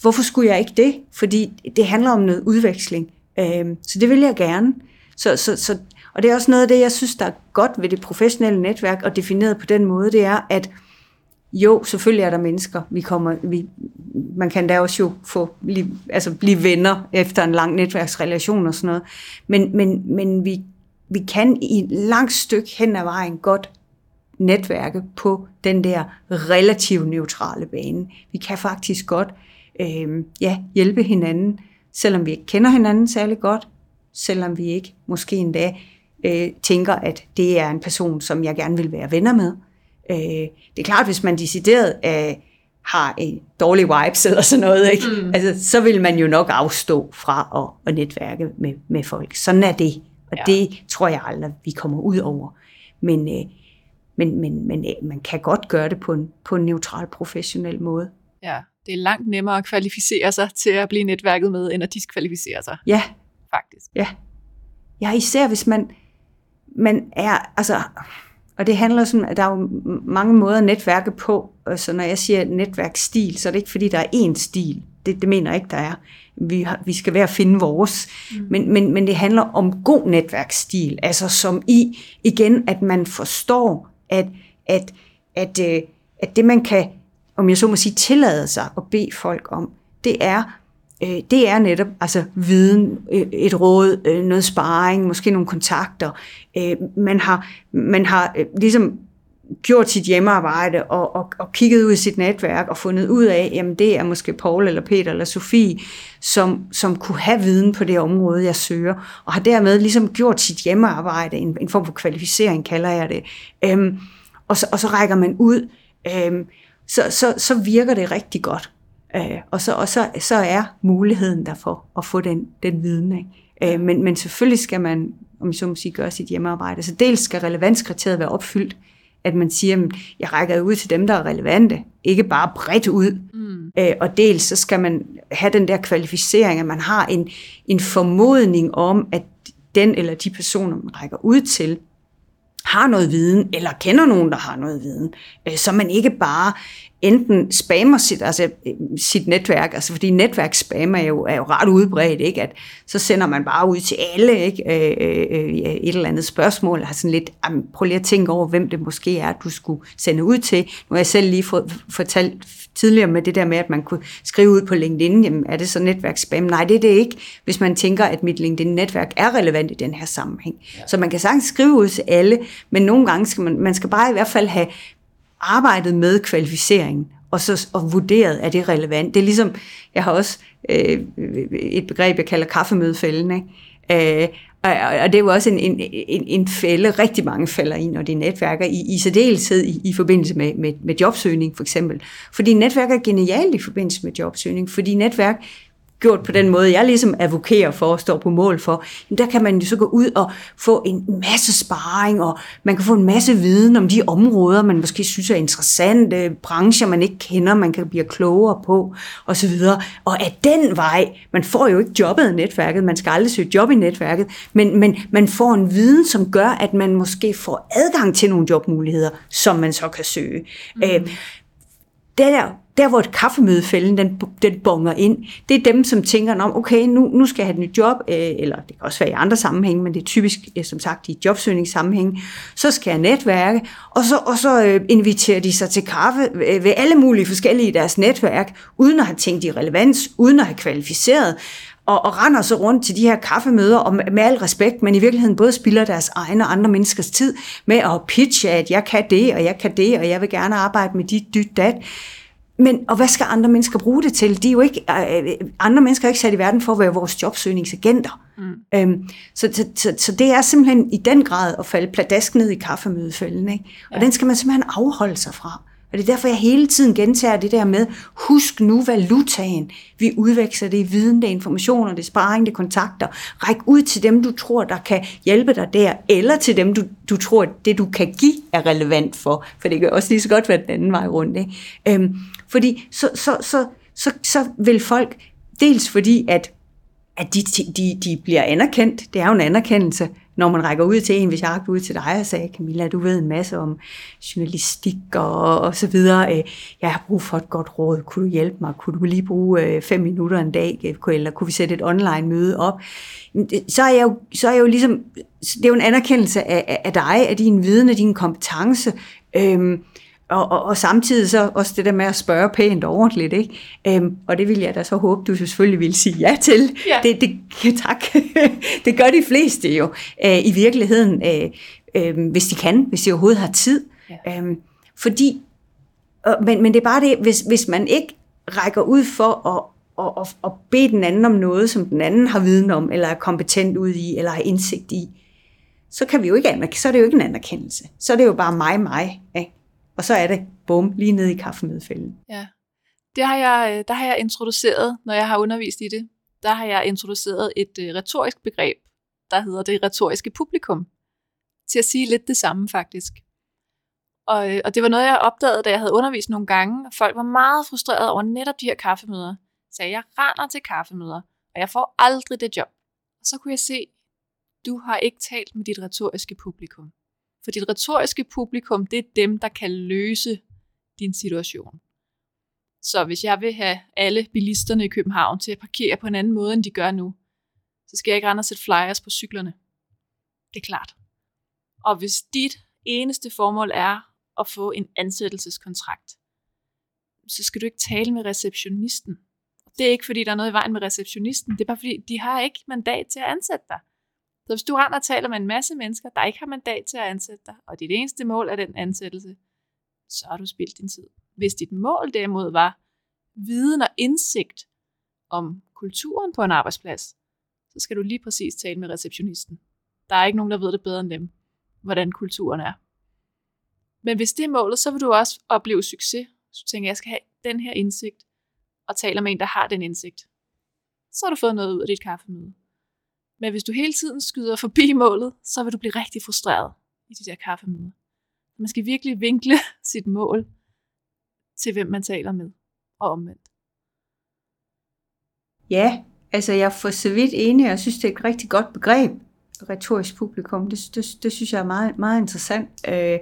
Hvorfor skulle jeg ikke det? Fordi det handler om noget udveksling. Øhm, så det vil jeg gerne. Så, så, så, og det er også noget af det, jeg synes, der er godt ved det professionelle netværk, og defineret på den måde, det er, at jo, selvfølgelig er der mennesker, vi kommer, vi, man kan da også jo få, altså blive venner efter en lang netværksrelation og sådan noget, men, men, men vi, vi kan i et langt stykke hen ad vejen godt netværke på den der relativt neutrale bane. Vi kan faktisk godt øh, ja, hjælpe hinanden, selvom vi ikke kender hinanden særlig godt, selvom vi ikke måske endda øh, tænker, at det er en person, som jeg gerne vil være venner med. Øh, det er klart, hvis man decideret øh, har en dårlig vibes eller sådan noget, ikke? Mm. Altså, så vil man jo nok afstå fra at, at netværke med, med folk. Sådan er det, og ja. det tror jeg aldrig, vi kommer ud over. Men, øh, men, men, men øh, man kan godt gøre det på en, på en neutral, professionel måde. Ja, det er langt nemmere at kvalificere sig til at blive netværket med, end at diskvalificere sig. Ja. Faktisk. Ja. Ja, især hvis man, man er, altså, og det handler sådan, at der er jo mange måder at netværke på, så når jeg siger netværksstil, så er det ikke fordi, der er én stil. Det, det mener jeg ikke, der er. Vi, har, vi skal være at finde vores. Mm. Men, men, men det handler om god netværksstil, altså som i, igen, at man forstår, at, at, at, at, øh, at det man kan, om jeg så må sige, tillade sig at bede folk om, det er øh, det er netop altså viden, øh, et råd, øh, noget sparring, måske nogle kontakter. Øh, man har, man har øh, ligesom gjort sit hjemmearbejde og, og, og kigget ud i sit netværk og fundet ud af, jamen det er måske Paul eller Peter eller Sofie, som, som kunne have viden på det område, jeg søger, og har dermed ligesom gjort sit hjemmearbejde, en, en form for kvalificering kalder jeg det, øhm, og, så, og så rækker man ud, øhm, så, så, så virker det rigtig godt. Øh, og så, og så, så er muligheden der for at få den, den viden. Ikke? Øh, men, men selvfølgelig skal man, om jeg så må sige, gøre sit hjemmearbejde. Så dels skal relevanskriteriet være opfyldt, at man siger, at jeg rækker ud til dem, der er relevante, ikke bare bredt ud. Mm. Øh, og dels så skal man have den der kvalificering, at man har en, en formodning om, at den eller de personer, man rækker ud til, har noget viden, eller kender nogen, der har noget viden, øh, så man ikke bare enten spammer sit, altså, sit netværk, altså fordi netværksspam er jo, er jo ret udbredt, ikke? at så sender man bare ud til alle ikke? Øh, øh, øh et eller andet spørgsmål, har sådan lidt, jamen, prøv lige at tænke over, hvem det måske er, du skulle sende ud til. Nu har jeg selv lige fået, fortalt tidligere med det der med, at man kunne skrive ud på LinkedIn, jamen er det så netværksspam? Nej, det er det ikke, hvis man tænker, at mit LinkedIn-netværk er relevant i den her sammenhæng. Ja. Så man kan sagtens skrive ud til alle, men nogle gange skal man, man skal bare i hvert fald have arbejdet med kvalificeringen, og så og vurderet, er det relevant. Det er ligesom, jeg har også øh, et begreb, jeg kalder kaffemødefælden, ikke? Øh, og, og det er jo også en, en, en, en fælde, rigtig mange falder i, når de netværker, i, i særdeleshed i, i forbindelse med, med, med jobsøgning for eksempel. Fordi netværk er genialt i forbindelse med jobsøgning, fordi netværk gjort på den måde, jeg ligesom advokerer for og står på mål for, jamen der kan man jo så gå ud og få en masse sparring, og man kan få en masse viden om de områder, man måske synes er interessante, brancher, man ikke kender, man kan blive klogere på, osv. Og af den vej, man får jo ikke jobbet i netværket, man skal aldrig søge job i netværket, men, men man får en viden, som gør, at man måske får adgang til nogle jobmuligheder, som man så kan søge. Mm. Øh, der, der hvor et kaffemødefælden, den, den bonger ind, det er dem, som tænker, om okay, nu, nu skal jeg have et nyt job, øh, eller det kan også være i andre sammenhænge, men det er typisk, øh, som sagt, i jobsøgningssammenhæng, så skal jeg netværke, og så, og så øh, inviterer de sig til kaffe øh, ved alle mulige forskellige i deres netværk, uden at have tænkt i relevans, uden at have kvalificeret, og, og render så rundt til de her kaffemøder, og med, al respekt, men i virkeligheden både spilder deres egne og andre menneskers tid med at pitche, at jeg kan det, og jeg kan det, og jeg vil gerne arbejde med dit, dyt, dat. Men, og hvad skal andre mennesker bruge det til? De er jo ikke, øh, andre mennesker er ikke sat i verden for at være vores jobsøgningsagenter. Mm. Øhm, så, så, så, så det er simpelthen i den grad at falde pladask ned i kaffemødefælden. Ikke? Og ja. den skal man simpelthen afholde sig fra. Og det er derfor, jeg hele tiden gentager det der med, husk nu valutaen. Vi udveksler det i viden, det er informationer, det er sparring, det er kontakter. Ræk ud til dem, du tror, der kan hjælpe dig der, eller til dem, du, du tror, det du kan give er relevant for. For det kan også lige så godt være den anden vej rundt. Ikke? Øhm, fordi så, så, så, så, så vil folk, dels fordi, at, at de, de, de bliver anerkendt, det er jo en anerkendelse, når man rækker ud til en, hvis jeg rækker ud til dig og sagde, Camilla, du ved en masse om journalistik og, og så videre. Øh, jeg har brug for et godt råd. Kunne du hjælpe mig? Kunne du lige bruge øh, fem minutter en dag? Øh, eller kunne vi sætte et online møde op? Så er jeg jo, så er jeg jo ligesom, det er jo en anerkendelse af, af dig, af din viden, af din kompetence. Øhm, og, og, og samtidig så også det der med at spørge pænt og ordentligt, ikke? Øhm, og det vil jeg da så håbe, du selvfølgelig vil sige ja til. Ja. Det, det, tak. det gør de fleste jo øh, i virkeligheden, øh, øh, hvis de kan, hvis de overhovedet har tid. Ja. Øhm, fordi, øh, men, men det er bare det, hvis, hvis man ikke rækker ud for at, og, og, og bede den anden om noget, som den anden har viden om, eller er kompetent ud i, eller har indsigt i, så kan vi jo ikke anerkende, så er det jo ikke en anerkendelse. Så er det jo bare mig, mig. Ikke? Og så er det, bum, lige ned i kaffemødefælden. Ja. Det har jeg, øh, der har jeg introduceret, når jeg har undervist i det, der har jeg introduceret et øh, retorisk begreb, der hedder det retoriske publikum, til at sige lidt det samme faktisk. Og, øh, og det var noget, jeg opdagede, da jeg havde undervist nogle gange, og folk var meget frustrerede over netop de her kaffemøder. Så jeg render til kaffemøder, og jeg får aldrig det job. Og så kunne jeg se, du har ikke talt med dit retoriske publikum. For dit retoriske publikum, det er dem, der kan løse din situation. Så hvis jeg vil have alle bilisterne i København til at parkere på en anden måde, end de gør nu, så skal jeg ikke rende og sætte flyers på cyklerne. Det er klart. Og hvis dit eneste formål er at få en ansættelseskontrakt, så skal du ikke tale med receptionisten. Det er ikke, fordi der er noget i vejen med receptionisten. Det er bare, fordi de har ikke mandat til at ansætte dig. Så hvis du render og taler med en masse mennesker, der ikke har mandat til at ansætte dig, og dit eneste mål er den ansættelse, så har du spildt din tid. Hvis dit mål derimod var viden og indsigt om kulturen på en arbejdsplads, så skal du lige præcis tale med receptionisten. Der er ikke nogen, der ved det bedre end dem, hvordan kulturen er. Men hvis det er målet, så vil du også opleve succes. Så tænker tænker, jeg skal have den her indsigt, og taler med en, der har den indsigt. Så har du fået noget ud af dit kaffemøde. Men hvis du hele tiden skyder forbi målet, så vil du blive rigtig frustreret i de der kaffemøder. Man skal virkelig vinkle sit mål til, hvem man taler med, og omvendt. Ja, altså jeg er for så vidt enig, og jeg synes, det er et rigtig godt begreb, retorisk publikum. Det, det, det synes jeg er meget, meget interessant. Øh,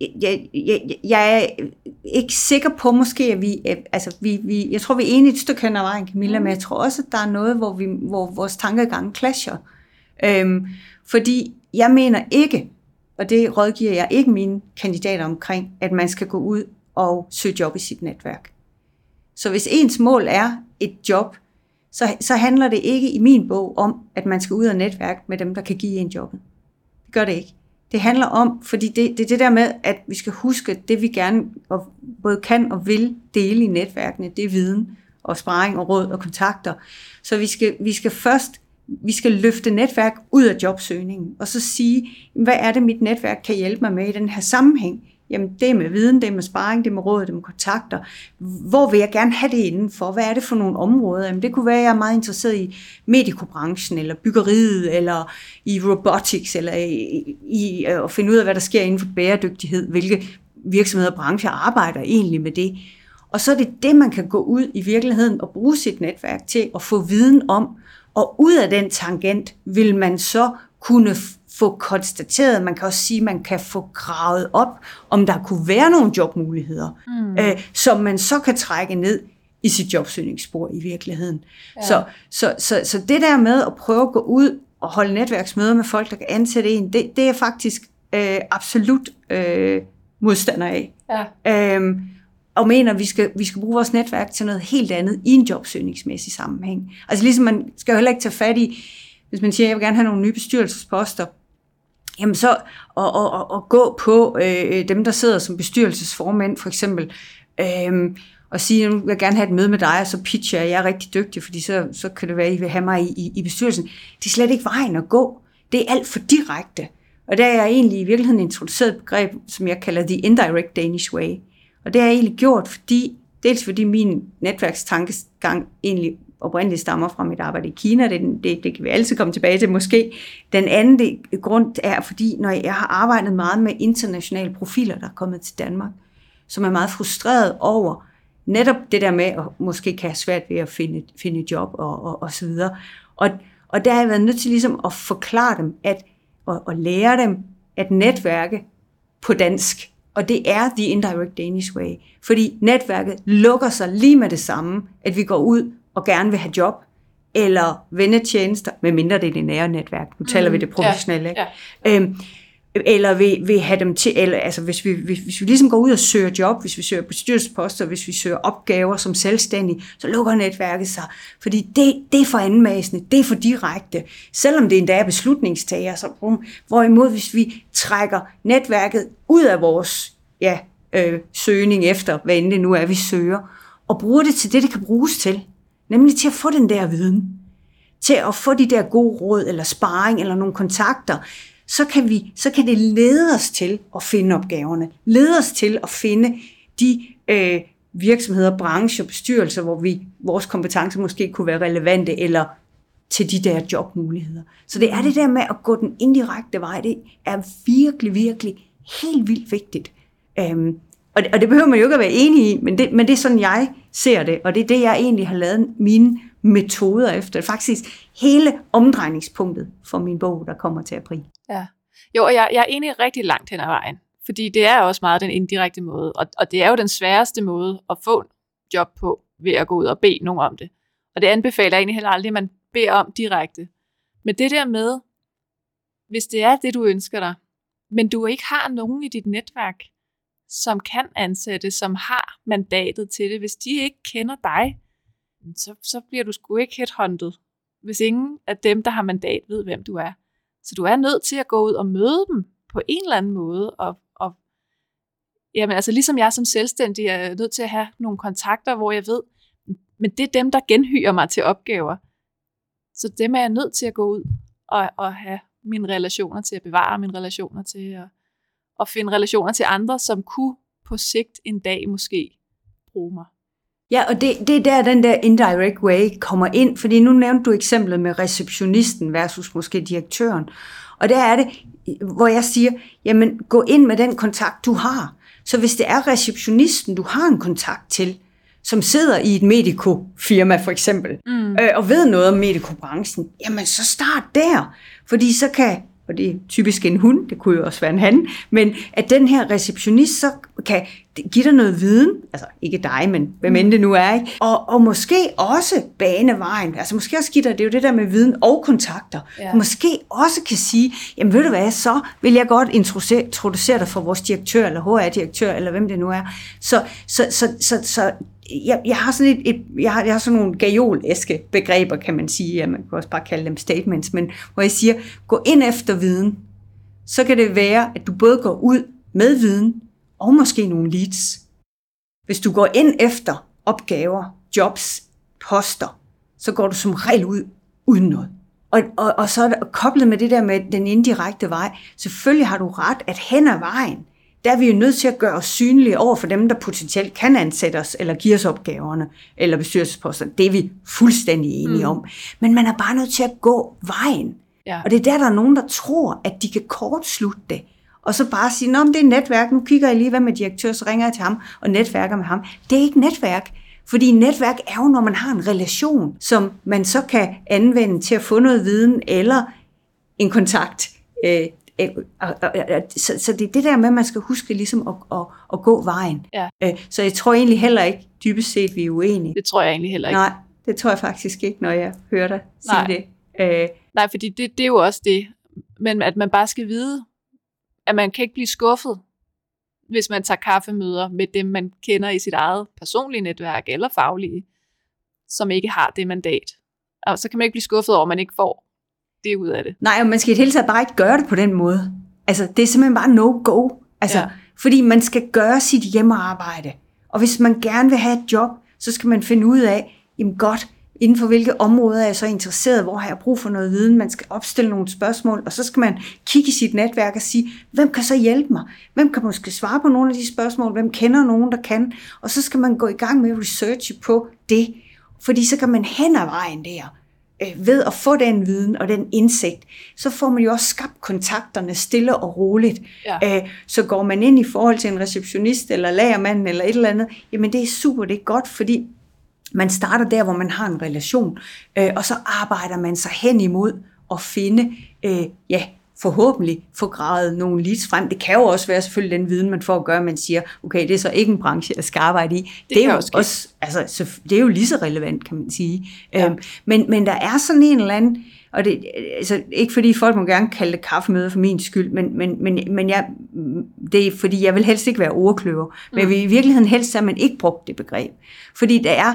jeg, jeg, jeg er ikke sikker på måske, at vi, altså vi, vi, jeg tror, vi er enige et stykke hen ad vejen, Camilla, mm. men jeg tror også, at der er noget, hvor, vi, hvor vores tankegang clasher. Øhm, fordi jeg mener ikke, og det rådgiver jeg ikke mine kandidater omkring, at man skal gå ud og søge job i sit netværk. Så hvis ens mål er et job, så, så handler det ikke i min bog om, at man skal ud og netværke med dem, der kan give en jobbet. Det gør det ikke. Det handler om, fordi det, det er det der med, at vi skal huske, at det vi gerne og både kan og vil dele i netværkene, det er viden og sparring og råd og kontakter. Så vi skal, vi skal først vi skal løfte netværk ud af jobsøgningen, og så sige, hvad er det, mit netværk kan hjælpe mig med i den her sammenhæng? Jamen, det er med viden, det er med sparring, det er med råd, det er med kontakter. Hvor vil jeg gerne have det indenfor? Hvad er det for nogle områder? Jamen, det kunne være, at jeg er meget interesseret i medikobranchen, eller byggeriet, eller i robotics, eller i, i at finde ud af, hvad der sker inden for bæredygtighed. Hvilke virksomheder og brancher arbejder egentlig med det. Og så er det det, man kan gå ud i virkeligheden og bruge sit netværk til at få viden om. Og ud af den tangent vil man så kunne få konstateret, man kan også sige, man kan få gravet op, om der kunne være nogle jobmuligheder, mm. øh, som man så kan trække ned i sit jobsøgningsspor i virkeligheden. Ja. Så, så, så, så det der med at prøve at gå ud og holde netværksmøder med folk, der kan ansætte en, det, det er faktisk øh, absolut øh, modstander af. Ja. Øhm, og mener, at vi skal, vi skal bruge vores netværk til noget helt andet i en jobsøgningsmæssig sammenhæng. Altså ligesom man skal jo heller ikke tage fat i, hvis man siger, at jeg vil gerne have nogle nye bestyrelsesposter, jamen så at, at, at, at gå på øh, dem, der sidder som bestyrelsesformænd for eksempel, øh, og sige, nu vil jeg gerne have et møde med dig, og så pitcher jeg, jeg er rigtig dygtig, fordi så, så kan det være, at I vil have mig i, i, i bestyrelsen. Det er slet ikke vejen at gå. Det er alt for direkte. Og der er jeg egentlig i virkeligheden introduceret et begreb, som jeg kalder the indirect Danish way. Og det har jeg egentlig gjort, fordi, dels fordi min netværkstankegang egentlig oprindeligt stammer fra mit arbejde i Kina. Det, det, det kan vi altid komme tilbage til måske. Den anden det, grund er, fordi når jeg har arbejdet meget med internationale profiler, der er kommet til Danmark, som er meget frustreret over netop det der med at måske kan have svært ved at finde, finde job og, og, og så videre. Og, Og der har jeg været nødt til ligesom at forklare dem, at, og, og lære dem at netværke på dansk. Og det er the indirect Danish way. Fordi netværket lukker sig lige med det samme, at vi går ud og gerne vil have job, eller vennetjenester, medmindre det er det nære netværk. Nu taler mm, vi det professionelle. Ja, ja. Øhm, eller vil, vil have dem til, eller altså hvis vi, hvis, hvis vi ligesom går ud og søger job, hvis vi søger bestyrelsesposter, hvis vi søger opgaver som selvstændige, så lukker netværket sig. Fordi det, det er for anmasende, det er for direkte. Selvom det endda er beslutningstager, så brum, hvorimod hvis vi trækker netværket ud af vores ja, øh, søgning efter, hvad end det nu er, vi søger, og bruger det til det, det kan bruges til, nemlig til at få den der viden, til at få de der gode råd, eller sparring, eller nogle kontakter, så kan, vi, så kan det lede os til at finde opgaverne, lede os til at finde de øh, virksomheder, brancher, bestyrelser, hvor vi, vores kompetencer måske kunne være relevante, eller til de der jobmuligheder. Så det er det der med at gå den indirekte vej, det er virkelig, virkelig helt vildt vigtigt. Øhm, og, det, og det behøver man jo ikke at være enig i, men det, men det er sådan, jeg ser det, og det er det, jeg egentlig har lavet mine metoder efter. Faktisk hele omdrejningspunktet for min bog, der kommer til april. Ja. Jo, og jeg, jeg er egentlig rigtig langt hen ad vejen, fordi det er også meget den indirekte måde, og, og det er jo den sværeste måde at få job på, ved at gå ud og bede nogen om det. Og det anbefaler jeg egentlig heller aldrig, at man beder om direkte. Men det der med, hvis det er det, du ønsker dig, men du ikke har nogen i dit netværk, som kan ansætte, som har mandatet til det, hvis de ikke kender dig, så, så bliver du sgu ikke headhunted, hvis ingen af dem, der har mandat, ved, hvem du er. Så du er nødt til at gå ud og møde dem på en eller anden måde, og, og jamen, altså ligesom jeg som selvstændig er nødt til at have nogle kontakter, hvor jeg ved, men det er dem, der genhyrer mig til opgaver. Så dem er jeg nødt til at gå ud og, og have mine relationer til at bevare mine relationer til at, at finde relationer til andre, som kunne på sigt en dag måske bruge mig. Ja, og det, det er der, den der indirect way kommer ind, fordi nu nævnte du eksemplet med receptionisten versus måske direktøren. Og der er det, hvor jeg siger, jamen gå ind med den kontakt, du har. Så hvis det er receptionisten, du har en kontakt til, som sidder i et medikofirma for eksempel, mm. øh, og ved noget om medikobranchen, jamen så start der. Fordi så kan og det er typisk en hund, det kunne jo også være en han, men at den her receptionist så kan give dig noget viden, altså ikke dig, men hvem end det nu er, ikke? Og, og måske også bane vejen, altså måske også give dig, det er jo det der med viden og kontakter, ja. måske også kan sige, jamen ved du hvad, så vil jeg godt introducere, dig for vores direktør, eller HR-direktør, eller hvem det nu er. Så, så, så, så, så jeg, jeg har sådan et, et jeg, har, jeg har sådan nogle gajolæske begreber, kan man sige, ja, man kan også bare kalde dem statements, men hvor jeg siger, gå ind efter viden, så kan det være, at du både går ud med viden, og måske nogle leads. Hvis du går ind efter opgaver, jobs, poster, så går du som regel ud uden noget. Og, og, og så er det koblet med det der med den indirekte vej. Selvfølgelig har du ret, at hen ad vejen, der er vi jo nødt til at gøre os synlige over for dem, der potentielt kan ansætte os, eller give os opgaverne, eller bestyrelsesposter. Det er vi fuldstændig enige mm. om. Men man er bare nødt til at gå vejen. Ja. Og det er der, der er nogen, der tror, at de kan kortslutte det. Og så bare sige, Nå, men det er netværk, nu kigger jeg lige, hvad med direktør, så ringer jeg til ham og netværker med ham. Det er ikke netværk. Fordi netværk er jo, når man har en relation, som man så kan anvende til at få noget viden, eller en kontakt øh, Øh, så, så det er det der med, at man skal huske ligesom at, at, at gå vejen. Ja. Øh, så jeg tror egentlig heller ikke, dybest set, vi er uenige. Det tror jeg egentlig heller ikke. Nej, det tror jeg faktisk ikke, når jeg hører dig sige Nej. det. Øh. Nej, fordi det, det er jo også det. Men at man bare skal vide, at man kan ikke blive skuffet, hvis man tager kaffemøder med dem, man kender i sit eget personlige netværk eller faglige, som ikke har det mandat. Og så kan man ikke blive skuffet over, at man ikke får det ud af det. Nej, og man skal i det hele taget bare ikke gøre det på den måde. Altså, det er simpelthen bare no-go. Altså, ja. fordi man skal gøre sit hjemmearbejde. Og hvis man gerne vil have et job, så skal man finde ud af, jamen godt, inden for hvilke områder er jeg så interesseret, hvor har jeg brug for noget viden, man skal opstille nogle spørgsmål, og så skal man kigge i sit netværk og sige, hvem kan så hjælpe mig? Hvem kan måske svare på nogle af de spørgsmål? Hvem kender nogen, der kan? Og så skal man gå i gang med at researche på det, fordi så kan man hen ad vejen der ved at få den viden og den indsigt, så får man jo også skabt kontakterne stille og roligt. Ja. Øh, så går man ind i forhold til en receptionist eller lagermand eller et eller andet, jamen det er super, det er godt, fordi Man starter der, hvor man har en relation, øh, og så arbejder man sig hen imod at finde, øh, ja, forhåbentlig få gravet nogle leads frem. Det kan jo også være selvfølgelig den viden, man får at gøre, at man siger, okay, det er så ikke en branche, jeg skal arbejde i. Det, det er jo også, også altså, det er jo lige så relevant, kan man sige. Ja. Øhm, men, men der er sådan en eller anden, og det, altså, ikke fordi folk må gerne kalde det kaffemøde for min skyld, men, men, men, men jeg, det er fordi, jeg vil helst ikke være ordkløver. Mm. Men jeg vil i virkeligheden helst, at man ikke brugte det begreb. Fordi det er,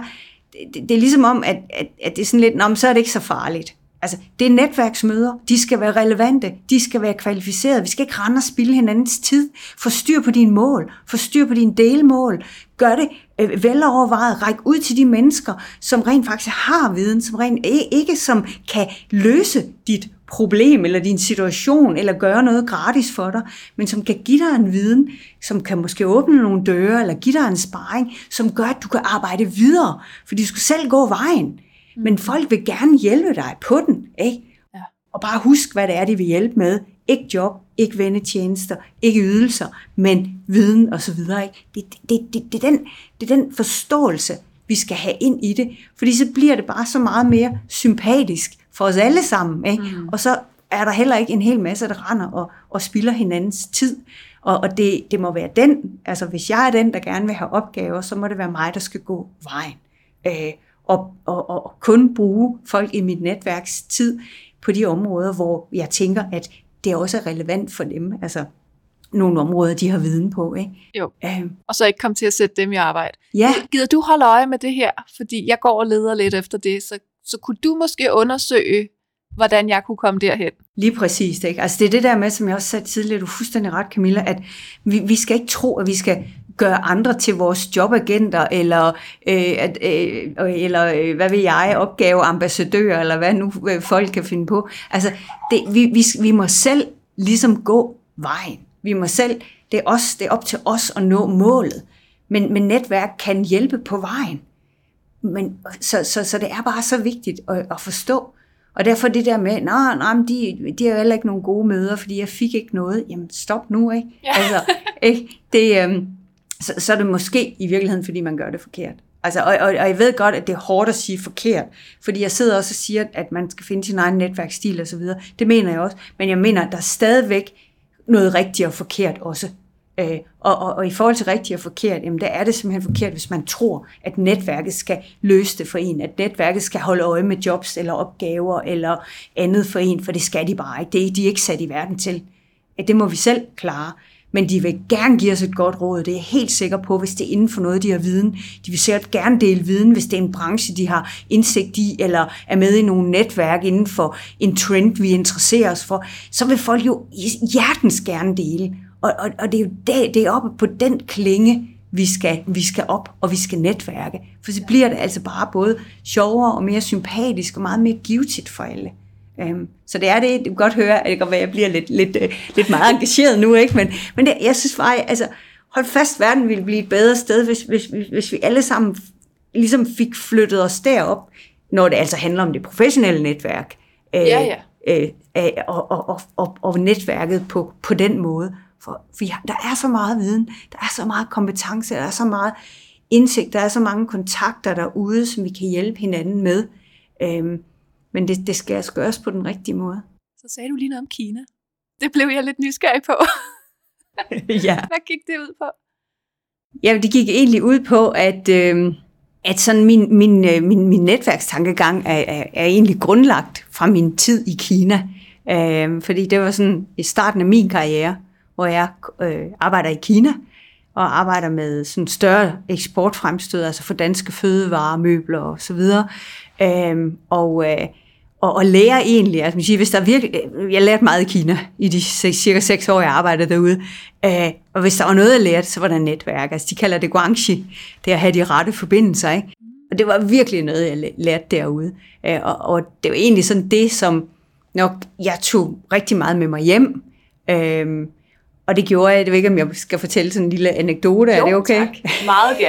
det, det er ligesom om, at, at, at det er sådan lidt, Nå, så er det ikke så farligt. Altså, det er netværksmøder. De skal være relevante. De skal være kvalificerede. Vi skal ikke rende og spille hinandens tid. Få styr på dine mål. Få styr på dine delmål. Gør det øh, velovervejet. Ræk ud til de mennesker, som rent faktisk har viden, som rent ikke som kan løse dit problem eller din situation, eller gøre noget gratis for dig, men som kan give dig en viden, som kan måske åbne nogle døre, eller give dig en sparring, som gør, at du kan arbejde videre, fordi du skal selv gå vejen. Men folk vil gerne hjælpe dig på den, ikke? Ja. Og bare husk, hvad det er, de vil hjælpe med. Ikke job, ikke vennetjenester, ikke ydelser, men viden og så videre. Ikke? Det, det, det, det, er den, det er den forståelse, vi skal have ind i det, fordi så bliver det bare så meget mere sympatisk for os alle sammen. Ikke? Mm. Og så er der heller ikke en hel masse, der render og, og spilder hinandens tid. Og, og det, det må være den, altså hvis jeg er den, der gerne vil have opgaver, så må det være mig, der skal gå vejen. Øh, og, og, og kun bruge folk i mit netværks tid på de områder, hvor jeg tænker, at det også er relevant for dem. Altså nogle områder, de har viden på. Ikke? Jo, øhm. og så ikke komme til at sætte dem i arbejde. Ja. Gider du holde øje med det her? Fordi jeg går og leder lidt efter det, så, så kunne du måske undersøge, hvordan jeg kunne komme derhen. Lige præcis. Ikke? Altså det er det der med, som jeg også sagde tidligere, du er fuldstændig ret, Camilla, at vi, vi skal ikke tro, at vi skal gøre andre til vores jobagenter, eller, øh, at, øh, eller øh, hvad vil jeg, opgaveambassadører, eller hvad nu øh, folk kan finde på. Altså, det, vi, vi, vi må selv ligesom gå vejen. Vi må selv, det er, os, det er op til os at nå målet. Men, men netværk kan hjælpe på vejen. Men, så, så, så det er bare så vigtigt at, at forstå. Og derfor det der med, nej, nej, de, de har heller ikke nogen gode møder, fordi jeg fik ikke noget. Jamen stop nu, ikke? Ja. Altså, ikke? Det, øhm, så, så er det måske i virkeligheden, fordi man gør det forkert. Altså, og, og, og jeg ved godt, at det er hårdt at sige forkert, fordi jeg sidder også og siger, at man skal finde sin egen netværksstil osv. Det mener jeg også, men jeg mener, at der er stadigvæk noget rigtigt og forkert også. Øh, og, og, og i forhold til rigtigt og forkert, jamen der er det simpelthen forkert, hvis man tror, at netværket skal løse det for en, at netværket skal holde øje med jobs eller opgaver eller andet for en, for det skal de bare ikke. Det er de ikke sat i verden til. At Det må vi selv klare men de vil gerne give os et godt råd, det er jeg helt sikker på, hvis det er inden for noget, de har viden. De vil sikkert gerne dele viden, hvis det er en branche, de har indsigt i, eller er med i nogle netværk inden for en trend, vi interesserer os for. Så vil folk jo hjertens gerne dele. Og, og, og det er jo det, det er oppe på den klinge, vi skal, vi skal op, og vi skal netværke. For så bliver det altså bare både sjovere og mere sympatisk og meget mere givetigt for alle. Øhm, så det er det, du kan godt høre, at jeg bliver lidt, lidt, øh, lidt meget engageret nu, ikke? men, men det, jeg synes bare, altså, hold fast, verden ville blive et bedre sted, hvis, hvis, hvis, hvis vi alle sammen ligesom fik flyttet os derop, når det altså handler om det professionelle netværk. Øh, ja, ja. Øh, øh, og, og, og, og, og netværket på, på den måde. For vi har, der er så meget viden, der er så meget kompetence, der er så meget indsigt, der er så mange kontakter derude, som vi kan hjælpe hinanden med. Øhm, men det, det skal altså gøres på den rigtige måde. Så sagde du lige noget om Kina. Det blev jeg lidt nysgerrig på. ja. Hvad gik det ud på? Ja, det gik egentlig ud på, at, øh, at sådan min, min, øh, min, min netværkstankegang er, er, er egentlig grundlagt fra min tid i Kina. Øh, fordi det var sådan i starten af min karriere, hvor jeg øh, arbejder i Kina og arbejder med sådan større eksportfremstød, altså for danske fødevarer, møbler og så videre. Øhm, og, øh, og, og lære egentlig, altså man siger, hvis der virkelig, øh, jeg lærte meget i Kina i de cirka seks år, jeg arbejdede derude, øh, og hvis der var noget, jeg lærte, så var der netværk, altså de kalder det guangxi, det at have de rette forbindelser, ikke? Og det var virkelig noget, jeg lærte derude. Øh, og, og det var egentlig sådan det, som nok jeg tog rigtig meget med mig hjem, øh, og det gjorde jeg, det ved ikke, om jeg skal fortælle sådan en lille anekdote, jo, er det okay? tak. Meget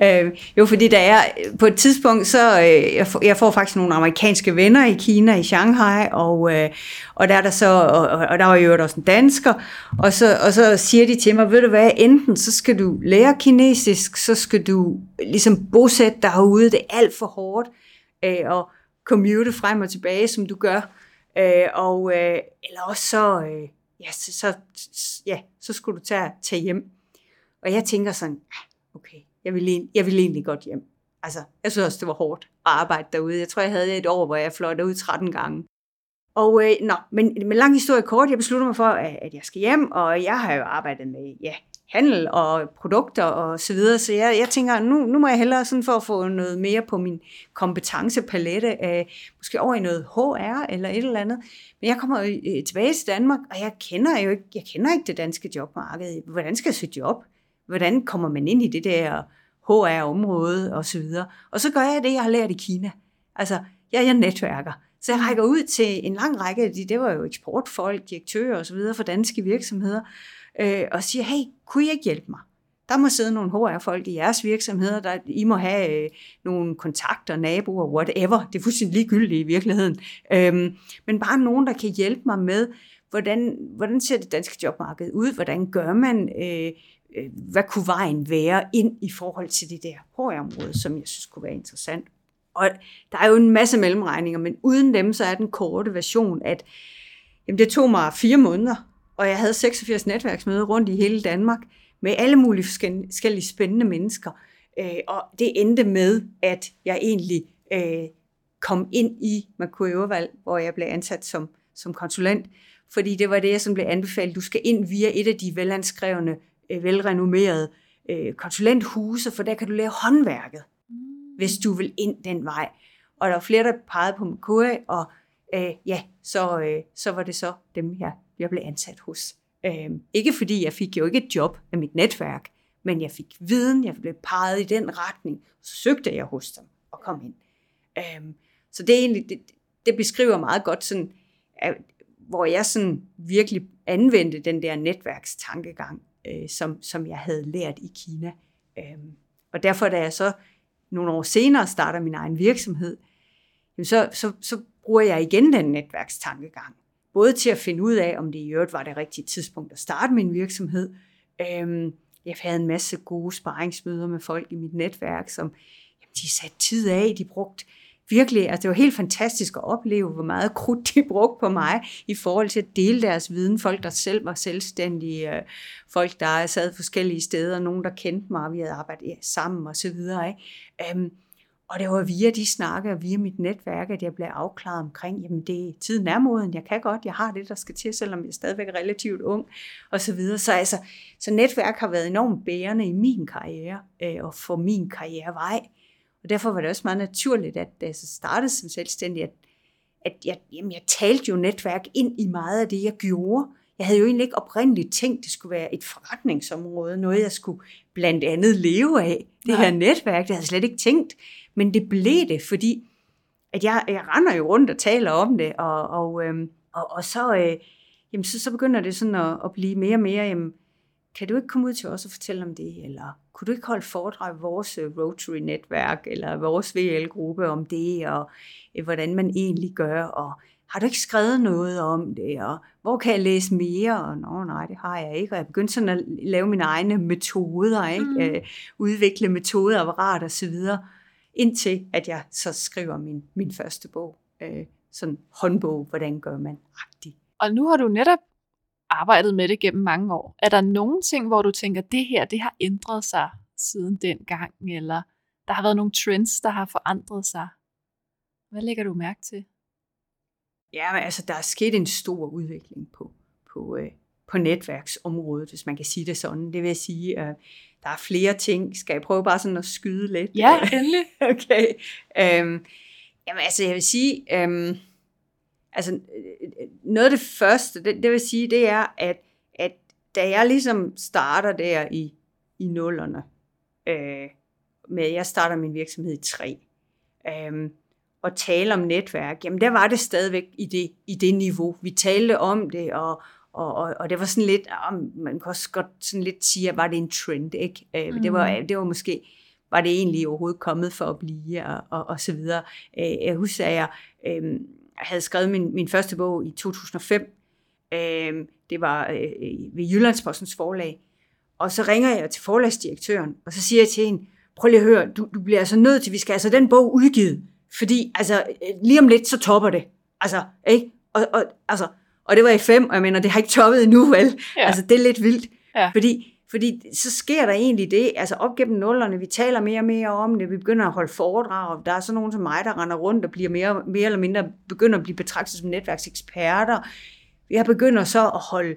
gerne. øh, jo, fordi da jeg, på et tidspunkt, så øh, jeg, får, jeg får faktisk nogle amerikanske venner i Kina, i Shanghai, og, øh, og der er der så, og, og der var jo også en dansker, og så, og så siger de til mig, ved du hvad, enten så skal du lære kinesisk, så skal du ligesom bosætte dig herude, det er alt for hårdt, øh, og commute frem og tilbage, som du gør, øh, og, øh, eller også så, øh, ja, så, så, ja, så skulle du tage, tage hjem. Og jeg tænker sådan, ah, okay, jeg vil, jeg vil egentlig godt hjem. Altså, jeg synes også, det var hårdt at arbejde derude. Jeg tror, jeg havde et år, hvor jeg fløj derud 13 gange. Og øh, nå, men med lang historie kort, jeg beslutter mig for, at jeg skal hjem, og jeg har jo arbejdet med, ja, handel og produkter og så videre, så jeg, jeg tænker, nu, nu må jeg hellere sådan for at få noget mere på min kompetencepalette, øh, måske over i noget HR eller et eller andet. Men jeg kommer jo øh, tilbage til Danmark, og jeg kender jo ikke, jeg kender ikke det danske jobmarked. Hvordan skal jeg søge job? Hvordan kommer man ind i det der HR-område og så videre? Og så gør jeg det, jeg har lært i Kina. Altså, jeg, jeg netværker. Så jeg rækker ud til en lang række af de, det var jo eksportfolk, direktører og så videre for danske virksomheder, øh, og siger, hey, kunne I ikke hjælpe mig? Der må sidde nogle HR-folk i jeres virksomheder, der I må have øh, nogle kontakter, naboer, whatever. Det er fuldstændig ligegyldigt i virkeligheden. Øhm, men bare nogen, der kan hjælpe mig med, hvordan, hvordan ser det danske jobmarked ud? Hvordan gør man? Øh, øh hvad kunne vejen være ind i forhold til det der HR-område, som jeg synes kunne være interessant? Og der er jo en masse mellemregninger, men uden dem, så er den korte version, at jamen, det tog mig fire måneder og jeg havde 86 netværksmøder rundt i hele Danmark med alle mulige forskellige spændende mennesker. Øh, og det endte med, at jeg egentlig øh, kom ind i Merkur hvor jeg blev ansat som, som konsulent, fordi det var det, jeg som blev anbefalet. Du skal ind via et af de velanskrevne, øh, velrenommerede øh, konsulenthuse, for der kan du lære håndværket, hvis du vil ind den vej. Og der var flere, der pegede på Merkur, og øh, ja, så, øh, så var det så dem, jeg jeg blev ansat hos. Øh, ikke fordi jeg fik jo ikke et job af mit netværk, men jeg fik viden, jeg blev peget i den retning, så søgte jeg hos dem og kom ind. Øh, så det, er egentlig, det, det beskriver meget godt sådan, at, hvor jeg sådan virkelig anvendte den der netværkstankegang, øh, som, som jeg havde lært i Kina. Øh, og derfor, da jeg så nogle år senere starter min egen virksomhed, så, så, så bruger jeg igen den netværkstankegang. Både til at finde ud af, om det i øvrigt var det rigtige tidspunkt at starte min virksomhed. Øhm, jeg havde en masse gode sparringsmøder med folk i mit netværk, som jamen, de satte tid af, de brugte virkelig, altså det var helt fantastisk at opleve, hvor meget krudt de brugte på mig i forhold til at dele deres viden. Folk, der selv var selvstændige, øh, folk, der sad forskellige steder, nogen, der kendte mig, og vi havde arbejdet sammen og så videre. Ikke? Øhm, og det var via de snakke og via mit netværk, at jeg blev afklaret omkring, jamen det tiden er moden, jeg kan godt, jeg har det, der skal til, selvom jeg er stadigvæk er relativt ung, og så videre. Så, altså, så netværk har været enormt bærende i min karriere, øh, og for min karrierevej. Og derfor var det også meget naturligt, at da jeg så startede som selvstændig, at, at jeg, jamen, jeg talte jo netværk ind i meget af det, jeg gjorde. Jeg havde jo egentlig ikke oprindeligt tænkt, det skulle være et forretningsområde, noget jeg skulle blandt andet leve af. Det Nej. her netværk, det havde jeg slet ikke tænkt. Men det blev det, fordi at jeg, jeg render jo rundt og taler om det, og, og, øhm, og, og så, øh, jamen, så, så begynder det sådan at, at blive mere og mere, jamen, kan du ikke komme ud til os og fortælle om det, eller kunne du ikke holde foredrag i vores øh, Rotary-netværk, eller vores VL-gruppe om det, og øh, hvordan man egentlig gør, og har du ikke skrevet noget om det, og hvor kan jeg læse mere? Og nå, nej, det har jeg ikke. Og jeg begyndte sådan at lave mine egne metoder, ikke? Mm. Øh, udvikle metodeapparat og så videre indtil at jeg så skriver min, min første bog, øh, sådan håndbog, hvordan gør man agtig. Og nu har du netop arbejdet med det gennem mange år. Er der nogle ting, hvor du tænker, det her, det har ændret sig siden den gang, eller der har været nogle trends, der har forandret sig? Hvad lægger du mærke til? Ja, men altså, der er sket en stor udvikling på, på, øh, på netværksområdet, hvis man kan sige det sådan. Det vil sige, at der er flere ting. Skal jeg prøve bare sådan at skyde lidt? Ja, endelig. okay. Øhm, jamen altså, jeg vil sige, øhm, altså noget af det første, det, det vil sige, det er, at, at da jeg ligesom starter der i, i nullerne, øh, med, jeg starter min virksomhed i tre, øh, og tale om netværk, jamen der var det stadigvæk i det, i det niveau. Vi talte om det, og, og, og, og det var sådan lidt, man kan også godt sådan lidt sige, at var det en trend, ikke? Øh, mm. det, var, det var måske, var det egentlig overhovedet kommet for at blive, og, og, og så videre. Øh, jeg husker, at jeg øh, havde skrevet min, min første bog i 2005. Øh, det var øh, ved Jyllandspostens forlag. Og så ringer jeg til forlagsdirektøren, og så siger jeg til hende, prøv lige at høre, du, du bliver altså nødt til, vi skal altså den bog udgivet, fordi altså, lige om lidt, så topper det. Altså, ikke? Og, og, altså, og det var i fem, og jeg mener, det har ikke toppet endnu, vel? Ja. Altså, det er lidt vildt. Ja. Fordi, fordi så sker der egentlig det, altså op gennem nullerne, vi taler mere og mere om det, vi begynder at holde foredrag, der er så nogen som mig, der render rundt og bliver mere, mere eller mindre, begynder at blive betragtet som netværkseksperter. Vi har så at holde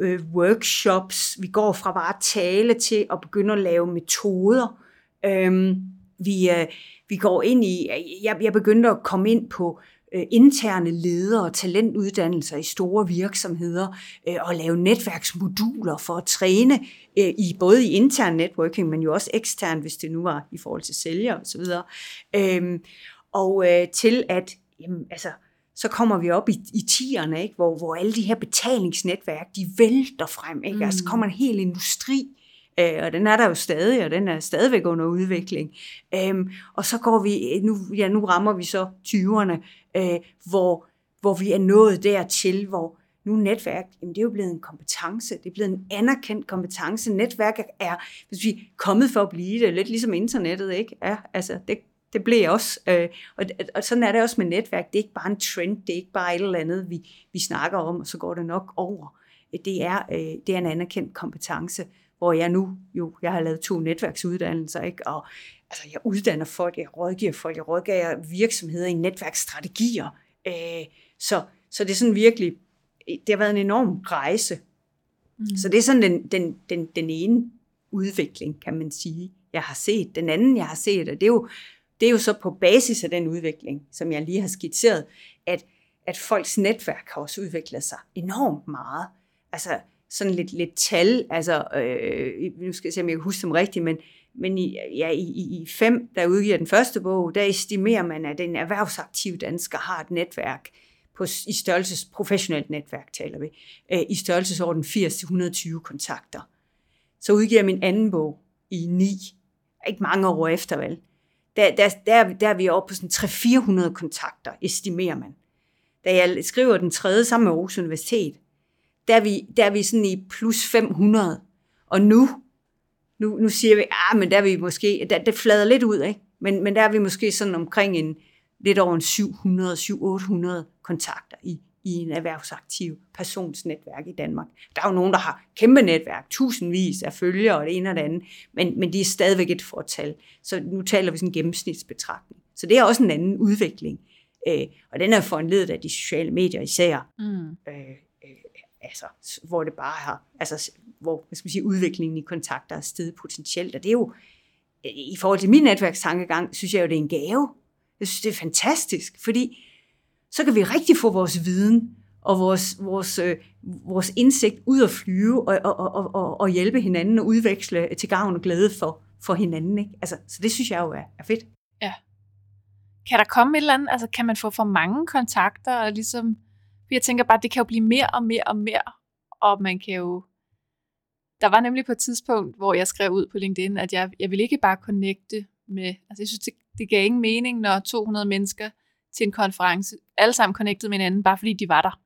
øh, workshops, vi går fra bare at tale til at begynde at lave metoder. Øhm, vi, øh, vi går ind i, jeg, jeg begyndte at komme ind på interne ledere og talentuddannelser i store virksomheder øh, og lave netværksmoduler for at træne øh, i både i intern networking, men jo også ekstern, hvis det nu var i forhold til sælgere osv. Øhm, og øh, til at, jamen, altså, så kommer vi op i, i tierne, ikke? Hvor, hvor alle de her betalingsnetværk, de vælter frem. Ikke? Mm. Altså, kommer en hel industri, øh, og den er der jo stadig, og den er stadigvæk under udvikling. Øhm, og så går vi, nu, ja, nu rammer vi så 20'erne, øh, hvor, hvor vi er nået dertil, hvor nu netværk, jamen det er jo blevet en kompetence, det er blevet en anerkendt kompetence. Netværk er, hvis vi er kommet for at blive det, lidt ligesom internettet, ikke? Ja, altså det, det blev også. Øh, og, og sådan er det også med netværk. Det er ikke bare en trend, det er ikke bare et eller andet, vi, vi snakker om, og så går det nok over. Det er, øh, det er en anerkendt kompetence, hvor jeg nu jo, jeg har lavet to netværksuddannelser, ikke? og altså, jeg uddanner folk, jeg rådgiver folk, jeg rådgiver virksomheder i netværksstrategier. Øh, så, så det er sådan virkelig, det har været en enorm rejse. Mm. Så det er sådan den, den, den, den ene udvikling, kan man sige, jeg har set. Den anden, jeg har set, og det er jo, det er jo så på basis af den udvikling, som jeg lige har skitseret, at, at folks netværk har også udviklet sig enormt meget. Altså sådan lidt, lidt tal, altså øh, nu skal jeg se, om jeg kan huske dem rigtigt, men men i, ja, i, i fem, der udgiver den første bog, der estimerer man, at den erhvervsaktive dansker har et netværk, på, i størrelses, professionelt netværk taler vi, øh, i størrelsesorden 80-120 kontakter. Så udgiver min anden bog i 9, ikke mange år efter vel. Der, der, der, der er vi oppe på sådan 300-400 kontakter, estimerer man. Da jeg skriver den tredje sammen med Aarhus Universitet, der er vi, der er vi sådan i plus 500. Og nu, nu, nu siger vi, ah, men der er vi måske, der, det flader lidt ud, ikke? Men, men der er vi måske sådan omkring en, lidt over en 700-800 kontakter i, i en erhvervsaktiv personsnetværk i Danmark. Der er jo nogen, der har kæmpe netværk, tusindvis af følgere og det ene og det andet, men, men de er stadigvæk et fortal. Så nu taler vi sådan en gennemsnitsbetragtning. Så det er også en anden udvikling. Øh, og den er foranledet af de sociale medier især. Mm. Øh, altså, hvor det bare har, altså, hvor hvad skal man sige, udviklingen i kontakter er steget potentielt, og det er jo, i forhold til min netværkstankegang, synes jeg jo, det er en gave. Jeg synes, det er fantastisk, fordi så kan vi rigtig få vores viden og vores, vores, øh, vores indsigt ud at flyve og, og, og, og, og hjælpe hinanden og udveksle til gavn og glæde for, for hinanden. Ikke? Altså, så det synes jeg jo er, er fedt. Ja. Kan der komme et eller andet, altså kan man få for mange kontakter, og ligesom, jeg tænker bare, det kan jo blive mere og mere og mere, og man kan jo, der var nemlig på et tidspunkt, hvor jeg skrev ud på LinkedIn, at jeg, jeg vil ikke bare connecte med, altså jeg synes, det, det gav ingen mening, når 200 mennesker til en konference, alle sammen connectede med hinanden, bare fordi de var der.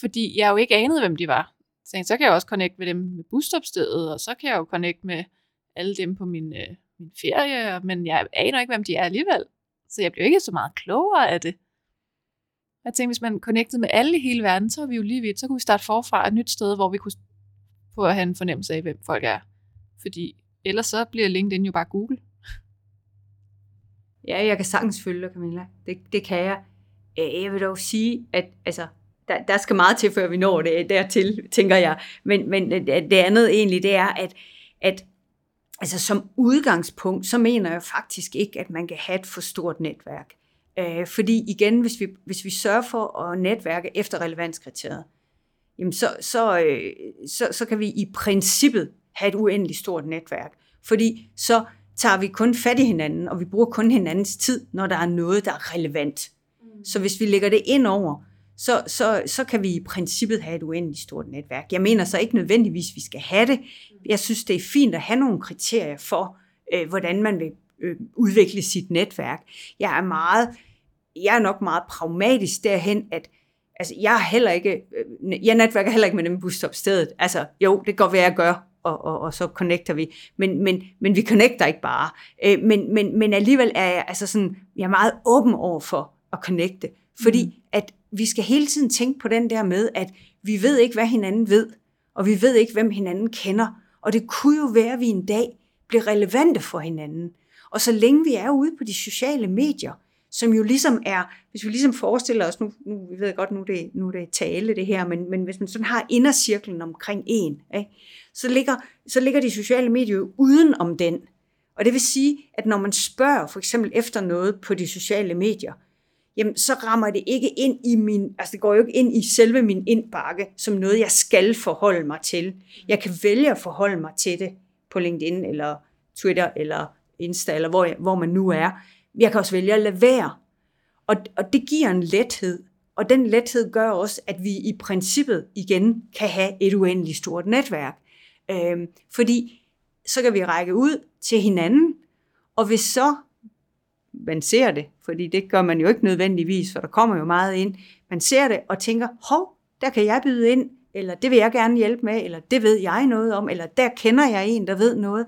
Fordi jeg jo ikke anede, hvem de var. Så, så kan jeg også connecte med dem med busstopstedet, og så kan jeg jo connecte med alle dem på min, øh, min ferie, men jeg aner ikke, hvem de er alligevel. Så jeg blev ikke så meget klogere af det. Jeg tænkte, hvis man connectede med alle i hele verden, så var vi jo lige vidt. Så kunne vi starte forfra et nyt sted, hvor vi kunne på at have en fornemmelse af, hvem folk er. Fordi ellers så bliver LinkedIn jo bare Google. Ja, jeg kan sagtens følge dig, Camilla. Det, det kan jeg. Øh, jeg vil dog sige, at altså, der, der skal meget til, før vi når det dertil, tænker jeg. Men, men øh, det andet egentlig, det er, at, at altså, som udgangspunkt, så mener jeg faktisk ikke, at man kan have et for stort netværk. Øh, fordi igen, hvis vi, hvis vi sørger for at netværke efter relevanskriteriet, jamen så, så, øh, så, så kan vi i princippet have et uendeligt stort netværk. Fordi så tager vi kun fat i hinanden, og vi bruger kun hinandens tid, når der er noget, der er relevant. Mm. Så hvis vi lægger det ind over, så, så, så kan vi i princippet have et uendeligt stort netværk. Jeg mener så ikke nødvendigvis, vi skal have det. Jeg synes, det er fint at have nogle kriterier for, øh, hvordan man vil øh, udvikle sit netværk. Jeg er meget, jeg er nok meget pragmatisk derhen, at altså, jeg er heller ikke, øh, jeg netværker heller ikke med dem busstopstedet. Altså, jo, det går være, at gør, og, og, og så connecter vi. Men, men, men vi connecter ikke bare. Øh, men, men, men alligevel er jeg, altså sådan, jeg er meget åben over for at connecte. Fordi mm. at vi skal hele tiden tænke på den der med, at vi ved ikke, hvad hinanden ved, og vi ved ikke, hvem hinanden kender. Og det kunne jo være, at vi en dag bliver relevante for hinanden. Og så længe vi er ude på de sociale medier, som jo ligesom er, hvis vi ligesom forestiller os, nu, nu vi ved godt, nu er det, nu er det tale det her, men, men hvis man sådan har indercirklen omkring en, ikke, så, ligger, så ligger de sociale medier jo uden om den. Og det vil sige, at når man spørger for eksempel efter noget på de sociale medier, jamen så rammer det ikke ind i min, altså det går jo ikke ind i selve min indbakke, som noget, jeg skal forholde mig til. Jeg kan vælge at forholde mig til det på LinkedIn, eller Twitter, eller Insta, eller hvor, jeg, hvor man nu er. Jeg kan også vælge at lade være. Og, og det giver en lethed. Og den lethed gør også, at vi i princippet igen kan have et uendeligt stort netværk. Øhm, fordi så kan vi række ud til hinanden, og hvis så man ser det, fordi det gør man jo ikke nødvendigvis, for der kommer jo meget ind, man ser det og tænker, hov, der kan jeg byde ind, eller det vil jeg gerne hjælpe med, eller det ved jeg noget om, eller der kender jeg en, der ved noget,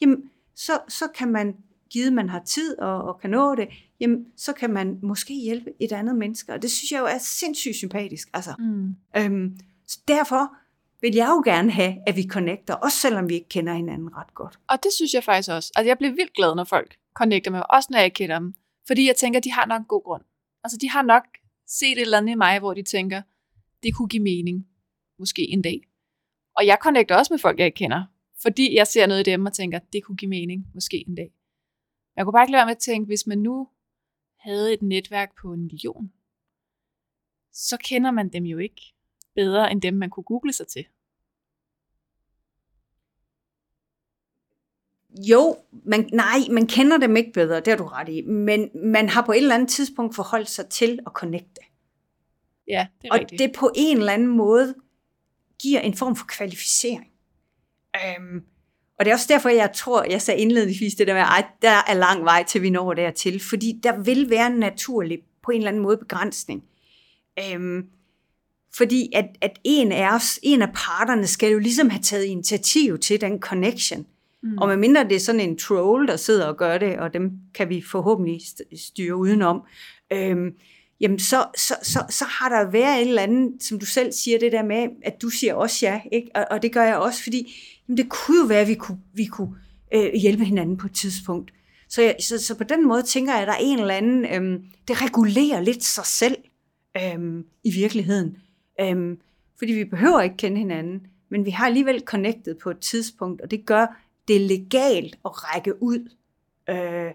jamen så, så kan man givet man har tid og, og kan nå det, jamen, så kan man måske hjælpe et andet menneske. Og det synes jeg jo er sindssygt sympatisk. Altså. Mm. Øhm, så derfor vil jeg jo gerne have, at vi connecter, også selvom vi ikke kender hinanden ret godt. Og det synes jeg faktisk også. Altså, jeg bliver vildt glad, når folk connecter med mig, også når jeg ikke kender dem. Fordi jeg tænker, de har nok en god grund. Altså, de har nok set et eller andet i mig, hvor de tænker, det kunne give mening, måske en dag. Og jeg connecter også med folk, jeg ikke kender, fordi jeg ser noget i dem og tænker, det kunne give mening, måske en dag. Jeg kunne bare ikke lade være med at tænke, hvis man nu havde et netværk på en million, så kender man dem jo ikke bedre end dem, man kunne google sig til. Jo, man, nej, man kender dem ikke bedre, det har du ret i, men man har på et eller andet tidspunkt forholdt sig til at connecte. Ja, det er Og rigtigt. det på en eller anden måde giver en form for kvalificering. Øhm, og det er også derfor, jeg tror, jeg sagde indledningsvis det der med, at der er lang vej til, vi når dertil, fordi der vil være en naturlig, på en eller anden måde, begrænsning. Øhm, fordi at, at en af os, en af parterne, skal jo ligesom have taget initiativ til den connection. Mm. Og medmindre det er sådan en troll, der sidder og gør det, og dem kan vi forhåbentlig styre udenom, øhm, jamen så, så, så, så har der været et eller andet, som du selv siger, det der med, at du siger også ja, ikke? Og, og det gør jeg også, fordi jamen det kunne jo være, at vi kunne, vi kunne øh, hjælpe hinanden på et tidspunkt. Så, jeg, så, så på den måde tænker jeg, at der er en eller anden, øhm, det regulerer lidt sig selv øhm, i virkeligheden. Øhm, fordi vi behøver ikke kende hinanden, men vi har alligevel connected på et tidspunkt, og det gør det legalt at række ud. Øh,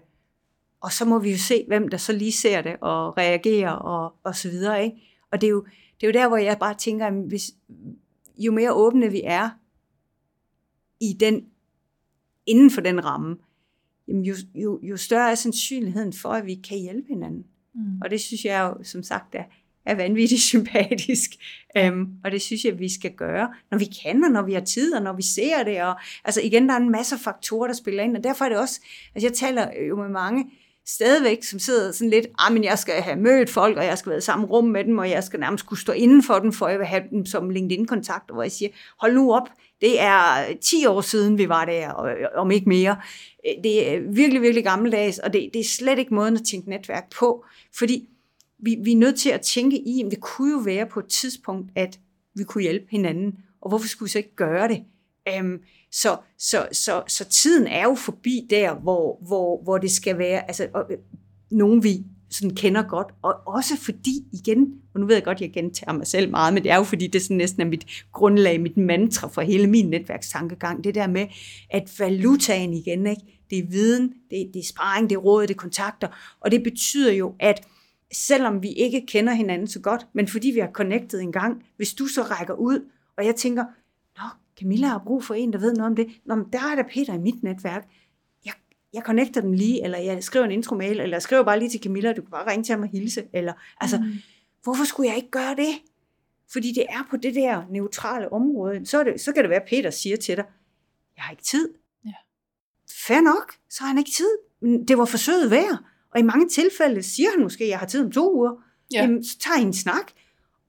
og så må vi jo se, hvem der så lige ser det og reagerer og, og så videre. Ikke? Og det er, jo, det er jo der, hvor jeg bare tænker, at hvis, jo mere åbne vi er i den, inden for den ramme, jamen jo, jo, jo større er sandsynligheden for, at vi kan hjælpe hinanden. Mm. Og det synes jeg jo, som sagt, er, er vanvittigt sympatisk. Um, og det synes jeg, vi skal gøre, når vi kan, og når vi har tid, og når vi ser det. Og, altså igen, der er en masse faktorer, der spiller ind, og derfor er det også, altså jeg taler jo med mange, stadigvæk, som sidder sådan lidt, ah, men jeg skal have mødt folk, og jeg skal være i samme rum med dem, og jeg skal nærmest kunne stå inden for dem, for jeg vil have dem som LinkedIn-kontakt, hvor jeg siger, hold nu op, det er øh, 10 år siden, vi var der, og, øh, om ikke mere. Øh, det er virkelig, virkelig gammeldags, og det, det er slet ikke måden at tænke netværk på, fordi vi, vi er nødt til at tænke i, at det kunne jo være på et tidspunkt, at vi kunne hjælpe hinanden, og hvorfor skulle vi så ikke gøre det? Øhm, så, så, så, så tiden er jo forbi der, hvor, hvor, hvor det skal være, altså og, øh, nogen vi sådan kender godt, og også fordi igen, og nu ved jeg godt, jeg gentager mig selv meget, men det er jo fordi, det er sådan næsten er mit grundlag, mit mantra for hele min netværkstankegang, det der med, at valutaen igen, ikke? det er viden, det er, det er sparring, det er råd, det er kontakter, og det betyder jo, at selvom vi ikke kender hinanden så godt, men fordi vi har connectet en gang, hvis du så rækker ud, og jeg tænker, Camilla har brug for en, der ved noget om det, nå, men der er der Peter i mit netværk, jeg, jeg connecter dem lige, eller jeg skriver en intro-mail, eller jeg skriver bare lige til Camilla, du kan bare ringe til ham og hilse, eller, altså, mm. hvorfor skulle jeg ikke gøre det? Fordi det er på det der neutrale område. Så, er det, så kan det være, at Peter siger til dig, jeg har ikke tid. Ja. Fair nok, så har han ikke tid. Men det var forsøget værd. Og i mange tilfælde siger han måske, at jeg har tid om to uger. Ja. Jamen, så tager I en snak.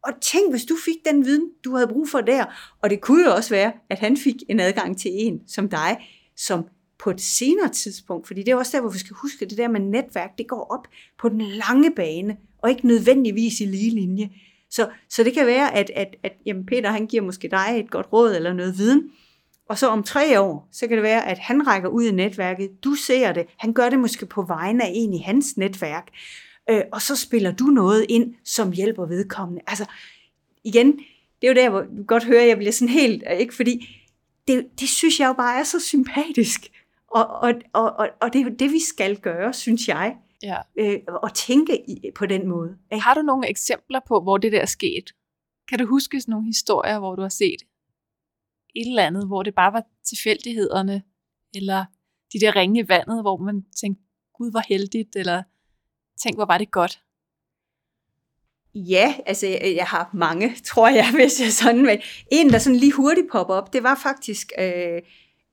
Og tænk, hvis du fik den viden, du havde brug for der. Og det kunne jo også være, at han fik en adgang til en som dig, som på et senere tidspunkt, fordi det er også der, hvor vi skal huske, at det der med netværk, det går op på den lange bane, og ikke nødvendigvis i lige linje. Så, så det kan være, at, at, at jamen Peter han giver måske dig et godt råd eller noget viden, og så om tre år, så kan det være, at han rækker ud i netværket, du ser det, han gør det måske på vegne af en i hans netværk, øh, og så spiller du noget ind, som hjælper vedkommende. Altså, igen, det er jo der, hvor du godt hører, at jeg bliver sådan helt, ikke fordi, det, det synes jeg jo bare er så sympatisk, og, og, og, og, og det er jo det, vi skal gøre, synes jeg, Ja. øh, og tænke i, på den måde. Ikke? Har du nogle eksempler på, hvor det der er sket? Kan du huske sådan nogle historier, hvor du har set et eller andet, hvor det bare var tilfældighederne, eller de der ringe i vandet, hvor man tænkte, gud hvor heldigt, eller tænk, hvor var det godt. Ja, altså jeg, jeg har mange, tror jeg, hvis jeg sådan, men en, der sådan lige hurtigt popper op, det var faktisk øh,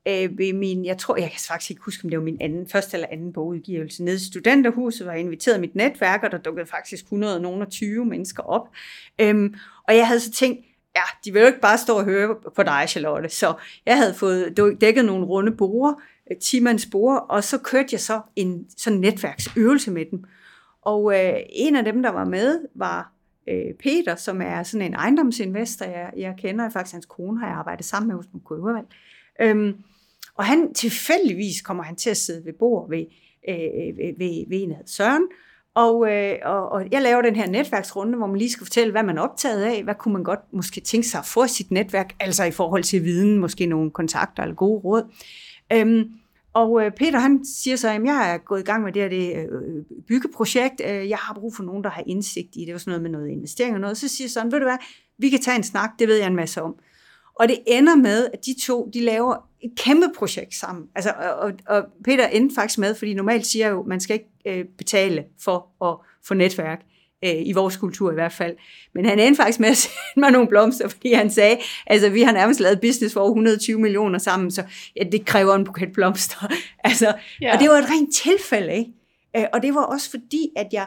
øh, ved min, jeg tror, jeg kan faktisk ikke huske, om det var min anden, første eller anden bogudgivelse. Nede i studenterhuset var jeg inviteret mit netværk, og der dukkede faktisk 120 mennesker op. Øhm, og jeg havde så tænkt, ja, de vil jo ikke bare stå og høre på dig, Charlotte. Så jeg havde fået dækket nogle runde borer, 10 øh, borer, og så kørte jeg så en sådan netværksøvelse med dem. Og øh, en af dem, der var med, var øh, Peter, som er sådan en ejendomsinvestor, jeg, jeg kender. Faktisk hans kone har jeg arbejdet sammen med hos Mokøvervald. Øhm, og han tilfældigvis kommer han til at sidde ved bord ved, øh, ved, ved, ved en af Søren, og, øh, og, og jeg laver den her netværksrunde, hvor man lige skal fortælle, hvad man er optaget af, hvad kunne man godt måske tænke sig at få sit netværk, altså i forhold til viden, måske nogle kontakter eller gode råd. Øhm, og øh, Peter han siger så, at jeg er gået i gang med det her det, øh, byggeprojekt, øh, jeg har brug for nogen, der har indsigt i det, var sådan noget med noget investering og noget, så siger sådan, ved du hvad, vi kan tage en snak, det ved jeg en masse om. Og det ender med, at de to, de laver et kæmpe projekt sammen. Altså, og, og Peter endte faktisk med, fordi normalt siger jeg jo, man skal ikke betale for at få netværk, øh, i vores kultur i hvert fald. Men han endte faktisk med at sende mig nogle blomster, fordi han sagde, altså vi har nærmest lavet business for over 120 millioner sammen, så ja, det kræver en buket blomster. altså, Ja. Og det var et rent tilfælde, ikke? Øh, og det var også fordi, at jeg,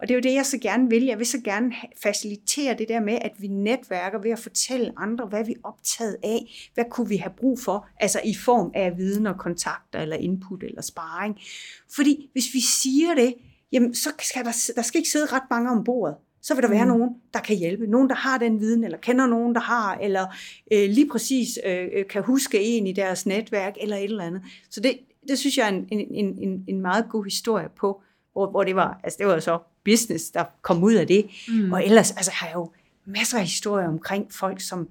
og det er jo det, jeg så gerne vil, jeg vil så gerne facilitere det der med, at vi netværker ved at fortælle andre, hvad vi er optaget af, hvad kunne vi have brug for, altså i form af viden og kontakter, eller input, eller sparring. Fordi hvis vi siger det, jamen så skal der, der skal ikke sidde ret mange om bordet. Så vil der være Mm. nogen, der kan hjælpe. Nogen, der har den viden, eller kender nogen, der har, eller øh, lige præcis øh, øh, kan huske en i deres netværk, eller et eller andet. Så det, det synes jeg er en, en, en, en meget god historie på, hvor, hvor det var, altså det var så business, der kom ud af det. Mm. Og ellers altså, har jeg jo masser af historier omkring folk, som,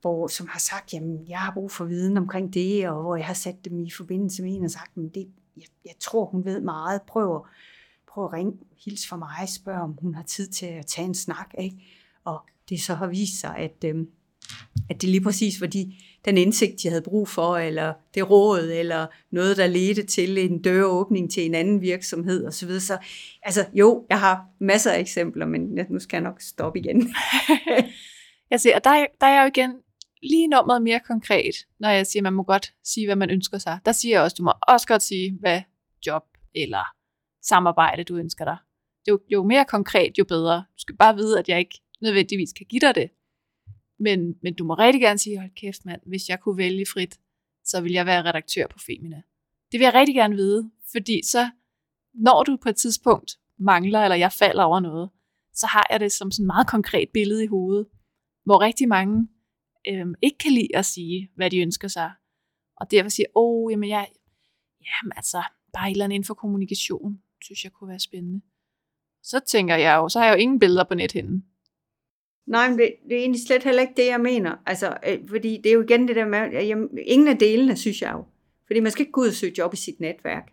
hvor, som har sagt, jamen jeg har brug for viden omkring det, og hvor jeg har sat dem i forbindelse med en og sagt, men det, jeg, jeg tror, hun ved meget. Prøv at, prøv at ringe, hils for mig, spørg, om hun har tid til at tage en snak. Ikke? Og det så har vist sig, at, øh, at det lige præcis var de, den indsigt, de havde brug for, eller det råd, eller noget, der ledte til en døråbning til en anden virksomhed osv. Så, så altså jo, jeg har masser af eksempler, men jeg- nu skal jeg nok stoppe igen. Jeg ser, og der, der er jeg jo igen lige nummeret mere konkret, når jeg siger, at man må godt sige, hvad man ønsker sig. Der siger jeg også, du må også godt sige, hvad job eller samarbejde du ønsker dig. Jo, jo mere konkret, jo bedre. Du skal bare vide, at jeg ikke nødvendigvis kan give dig det. Men, men du må rigtig gerne sige, hold kæft mand, hvis jeg kunne vælge frit, så vil jeg være redaktør på Femina. Det vil jeg rigtig gerne vide, fordi så når du på et tidspunkt mangler, eller jeg falder over noget, så har jeg det som sådan et meget konkret billede i hovedet, hvor rigtig mange øhm, ikke kan lide at sige, hvad de ønsker sig. Og derfor siger, åh, oh, jamen jeg, jamen altså, bare et eller andet inden for kommunikation, synes jeg kunne være spændende. Så tænker jeg jo, så har jeg jo ingen billeder på nethinden. Nej, men det, det er egentlig slet heller ikke det, jeg mener. Altså, øh, fordi det er jo igen det der med, at jamen, ingen af delene, synes jeg jo. Fordi man skal ikke gå ud og søge job i sit netværk.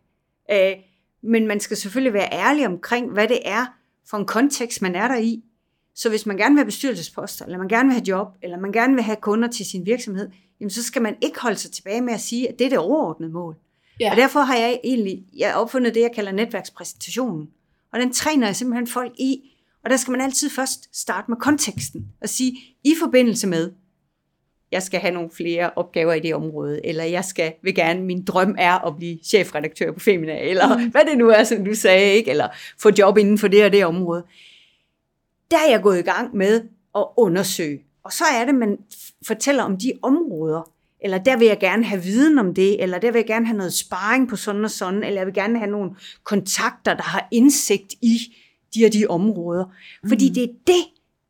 Øh, men man skal selvfølgelig være ærlig omkring, hvad det er for en kontekst, man er der i. Så hvis man gerne vil have bestyrelsesposter, eller man gerne vil have job, eller man gerne vil have kunder til sin virksomhed, jamen så skal man ikke holde sig tilbage med at sige, at det er det overordnede mål. Ja. Og derfor har jeg egentlig jeg opfundet det, jeg kalder netværkspræsentationen. Og den træner jeg simpelthen folk i. Og Og der skal man altid først starte med konteksten og sige, i forbindelse med, jeg skal have nogle flere opgaver i det område, eller jeg skal, vil gerne, min drøm er at blive chefredaktør på Femina, eller mm. hvad det nu er, som du sagde, ikke? eller få job inden for det og det område. Der er jeg gået i gang med at undersøge. Og så er det, man fortæller om de områder, eller der vil jeg gerne have viden om det, eller der vil jeg gerne have noget sparring på sådan og sådan, eller jeg vil gerne have nogle kontakter, der har indsigt i de og de områder. Fordi mm. det er det,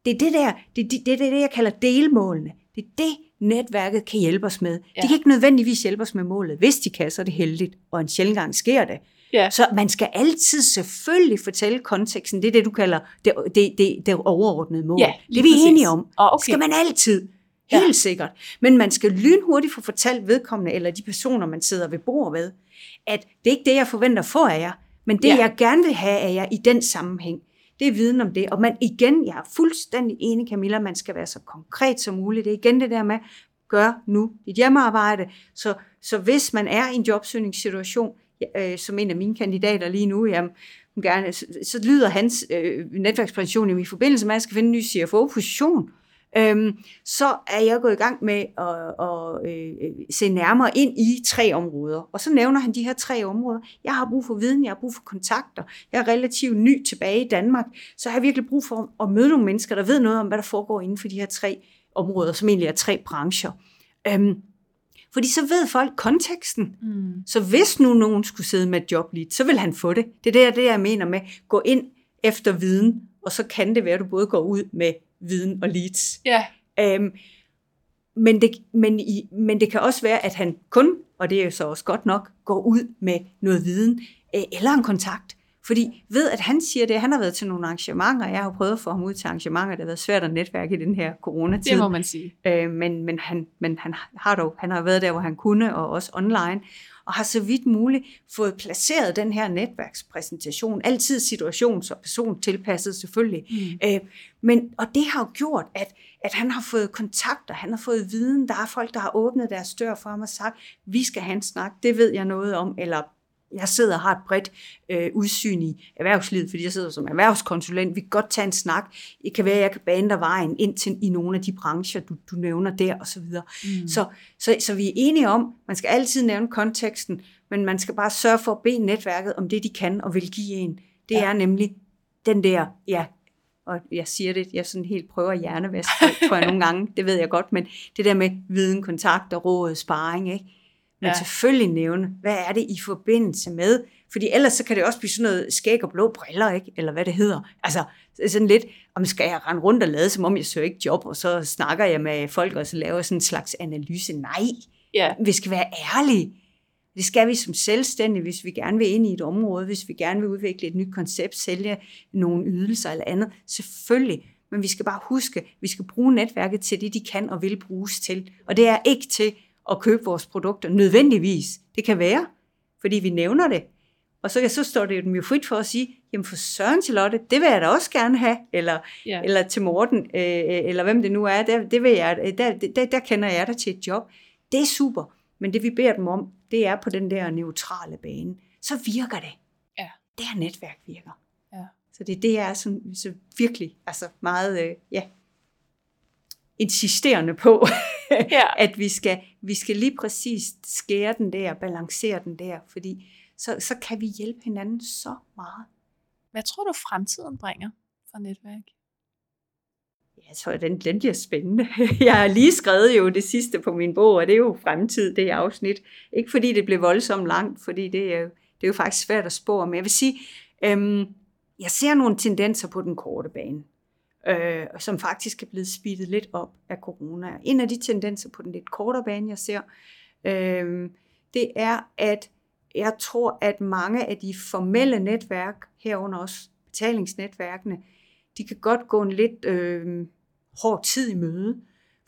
det er det der, det er det, det, er det, jeg kalder delmålene. Det er det, netværket kan hjælpe os med. Ja. De kan ikke nødvendigvis hjælpe os med målet. Hvis de kan, så er det heldigt, og en sjældent gang sker det. Ja. Så man skal altid selvfølgelig fortælle konteksten. Det er det, du kalder det, det, det, det overordnede mål. Ja, det er vi præcis. enige om. Oh, okay. skal man altid. Helt ja. sikkert. Men man skal lynhurtigt få fortalt vedkommende, eller de personer, man sidder ved bord ved, at det er ikke det, jeg forventer få af jer, men det, ja. jeg gerne vil have af jer i den sammenhæng, det er viden om det. Og man igen, jeg er fuldstændig enig, Camilla, man skal være så konkret som muligt. Det er igen det der med, gør nu dit hjemmearbejde. Så, så hvis man er i en jobsøgningssituation, øh, som en af mine kandidater lige nu, jamen, gerne, så, så lyder hans øh, netværkspræsentation i forbindelse med, at jeg skal finde en ny CFO-position øhm, så er jeg gået i gang med at, at, at øh, se nærmere ind i tre områder. Og så nævner han de her tre områder. Jeg har brug for viden, jeg har brug for kontakter. Jeg er relativt ny tilbage i Danmark, så jeg har virkelig brug for at møde nogle mennesker, der ved noget om, hvad der foregår inden for de her tre områder, som egentlig er tre brancher. Øhm, fordi så ved folk konteksten. Mm. Så hvis nu nogen skulle sidde med et job lige, så vil han få det. Det er det, det, jeg mener med, gå ind efter viden, og så kan det være, at du både går ud med viden og leads. Ja. Øhm, men, det, men, i, men det kan også være, at han kun, og det er jo så også godt nok, går ud med noget viden øh, eller en kontakt. Fordi ved, at han siger det, han har været til nogle arrangementer, jeg har prøvet at få ham ud til arrangementer, det har været svært at netværke i den her coronatid. Det må man sige. Øh, men men, han, men han har dog, han har været der, hvor han kunne, og også online og har så vidt muligt fået placeret den her netværkspræsentation, altid situations- og person tilpasset selvfølgelig. Mm. Øh, men, og det har jo gjort, at, at han har fået kontakter, han har fået viden, der er folk, der har åbnet deres dør for ham og sagt, vi skal have en snak, det ved jeg noget om, eller jeg sidder og har et bredt øh, udsyn i erhvervslivet, fordi jeg sidder som erhvervskonsulent. Vi kan godt tage en snak. Det kan være, at jeg kan bane dig vejen ind til i nogle af de brancher, du, du nævner der osv. Mm. Så, så, så vi er enige om, man skal altid nævne konteksten, men man skal bare sørge for at bede netværket om det, de kan og vil give en. Det ja. er nemlig den der, ja, og jeg siger det, jeg sådan helt prøver at hjernevaske, tror jeg nogle gange, det ved jeg godt, men det der med viden, kontakt og råd, sparring, ikke? Men ja. selvfølgelig nævne, hvad er det i forbindelse med? Fordi ellers så kan det også blive sådan noget skæg og blå briller, ikke? eller hvad det hedder. Altså sådan lidt, om skal jeg rende rundt og lade, som om jeg søger ikke job, og så snakker jeg med folk, og så laver sådan en slags analyse. Nej, ja. vi skal være ærlige. Det skal vi som selvstændige, hvis vi gerne vil ind i et område, hvis vi gerne vil udvikle et nyt koncept, sælge nogle ydelser eller andet. Selvfølgelig. Men vi skal bare huske, vi skal bruge netværket til det, de kan og vil bruges til. Og det er ikke til at købe vores produkter, nødvendigvis. Det kan være, fordi vi nævner det. Og så, så står det dem jo frit for at sige, jamen for Søren til Lotte, det vil jeg da også gerne have, eller, ja. eller til Morten, øh, eller hvem det nu er, der, det vil jeg, der, der, der kender jeg dig til et job. Det er super, men det vi beder dem om, det er på den der neutrale bane. Så virker det. Ja. Det her netværk virker. Ja. Så det, det er sådan, så virkelig altså meget, øh, ja, insisterende på, ja. at vi skal, vi skal lige præcis skære den der, balancere den der, fordi så, så kan vi hjælpe hinanden så meget. Hvad tror du fremtiden bringer for netværk? Jeg tror, den, den bliver spændende. Jeg har lige skrevet jo det sidste på min bog, og det er jo fremtid, det afsnit. Ikke fordi det blev voldsomt langt, fordi det er, det er jo faktisk svært at spå men jeg vil sige, øhm, jeg ser nogle tendenser på den korte bane øh, som faktisk er blevet speedet lidt op af corona. En af de tendenser på den lidt kortere bane, jeg ser, øh, det er, at jeg tror, at mange af de formelle netværk, herunder også betalingsnetværkene, de kan godt gå en lidt øh, hård tid i møde,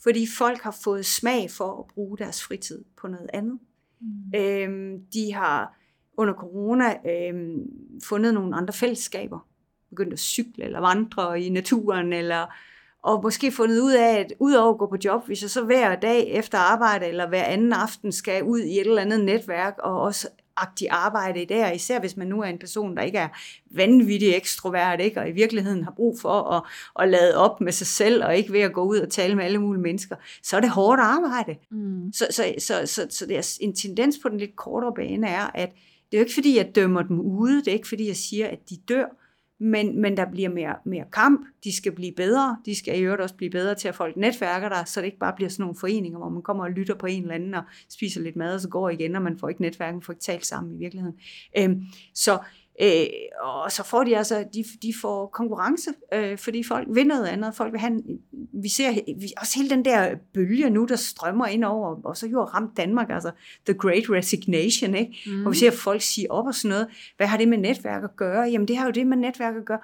fordi folk har fået smag for at bruge deres fritid på noget andet. Mm. Øh, de har under corona øh, fundet nogle andre fællesskaber, begyndt at cykle eller vandre i naturen, eller og måske fundet ud af, at udover at gå på job, hvis jeg så hver dag efter arbejde eller hver anden aften skal ud i et eller andet netværk og også agtigt arbejde der, især hvis man nu er en person, der ikke er vanvittig ekstrovert, ikke? og i virkeligheden har brug for at, at lade op med sig selv, og ikke ved at gå ud og tale med alle mulige mennesker, så er det hårdt arbejde. Mm. Så, så, så, så, så det er en tendens på den lidt kortere bane er, at det er jo ikke fordi, jeg dømmer dem ude, det er ikke fordi, jeg siger, at de dør, men, men der bliver mere, mere kamp, de skal blive bedre, de skal i øvrigt også blive bedre til at folk netværker der, så det ikke bare bliver sådan nogle foreninger, hvor man kommer og lytter på en eller anden og spiser lidt mad, og så går igen, og man får ikke netværken, får ikke talt sammen i virkeligheden. Øhm, så Øh, og så får de altså, de, de får konkurrence, øh, fordi folk vil noget andet. Folk vil have, vi ser vi, også hele den der bølge nu, der strømmer ind over, og så jo ramt Danmark, altså the great resignation, ikke? Mm. Og vi ser folk sige op og sådan noget. Hvad har det med netværk at gøre? Jamen det har jo det med netværk at gøre.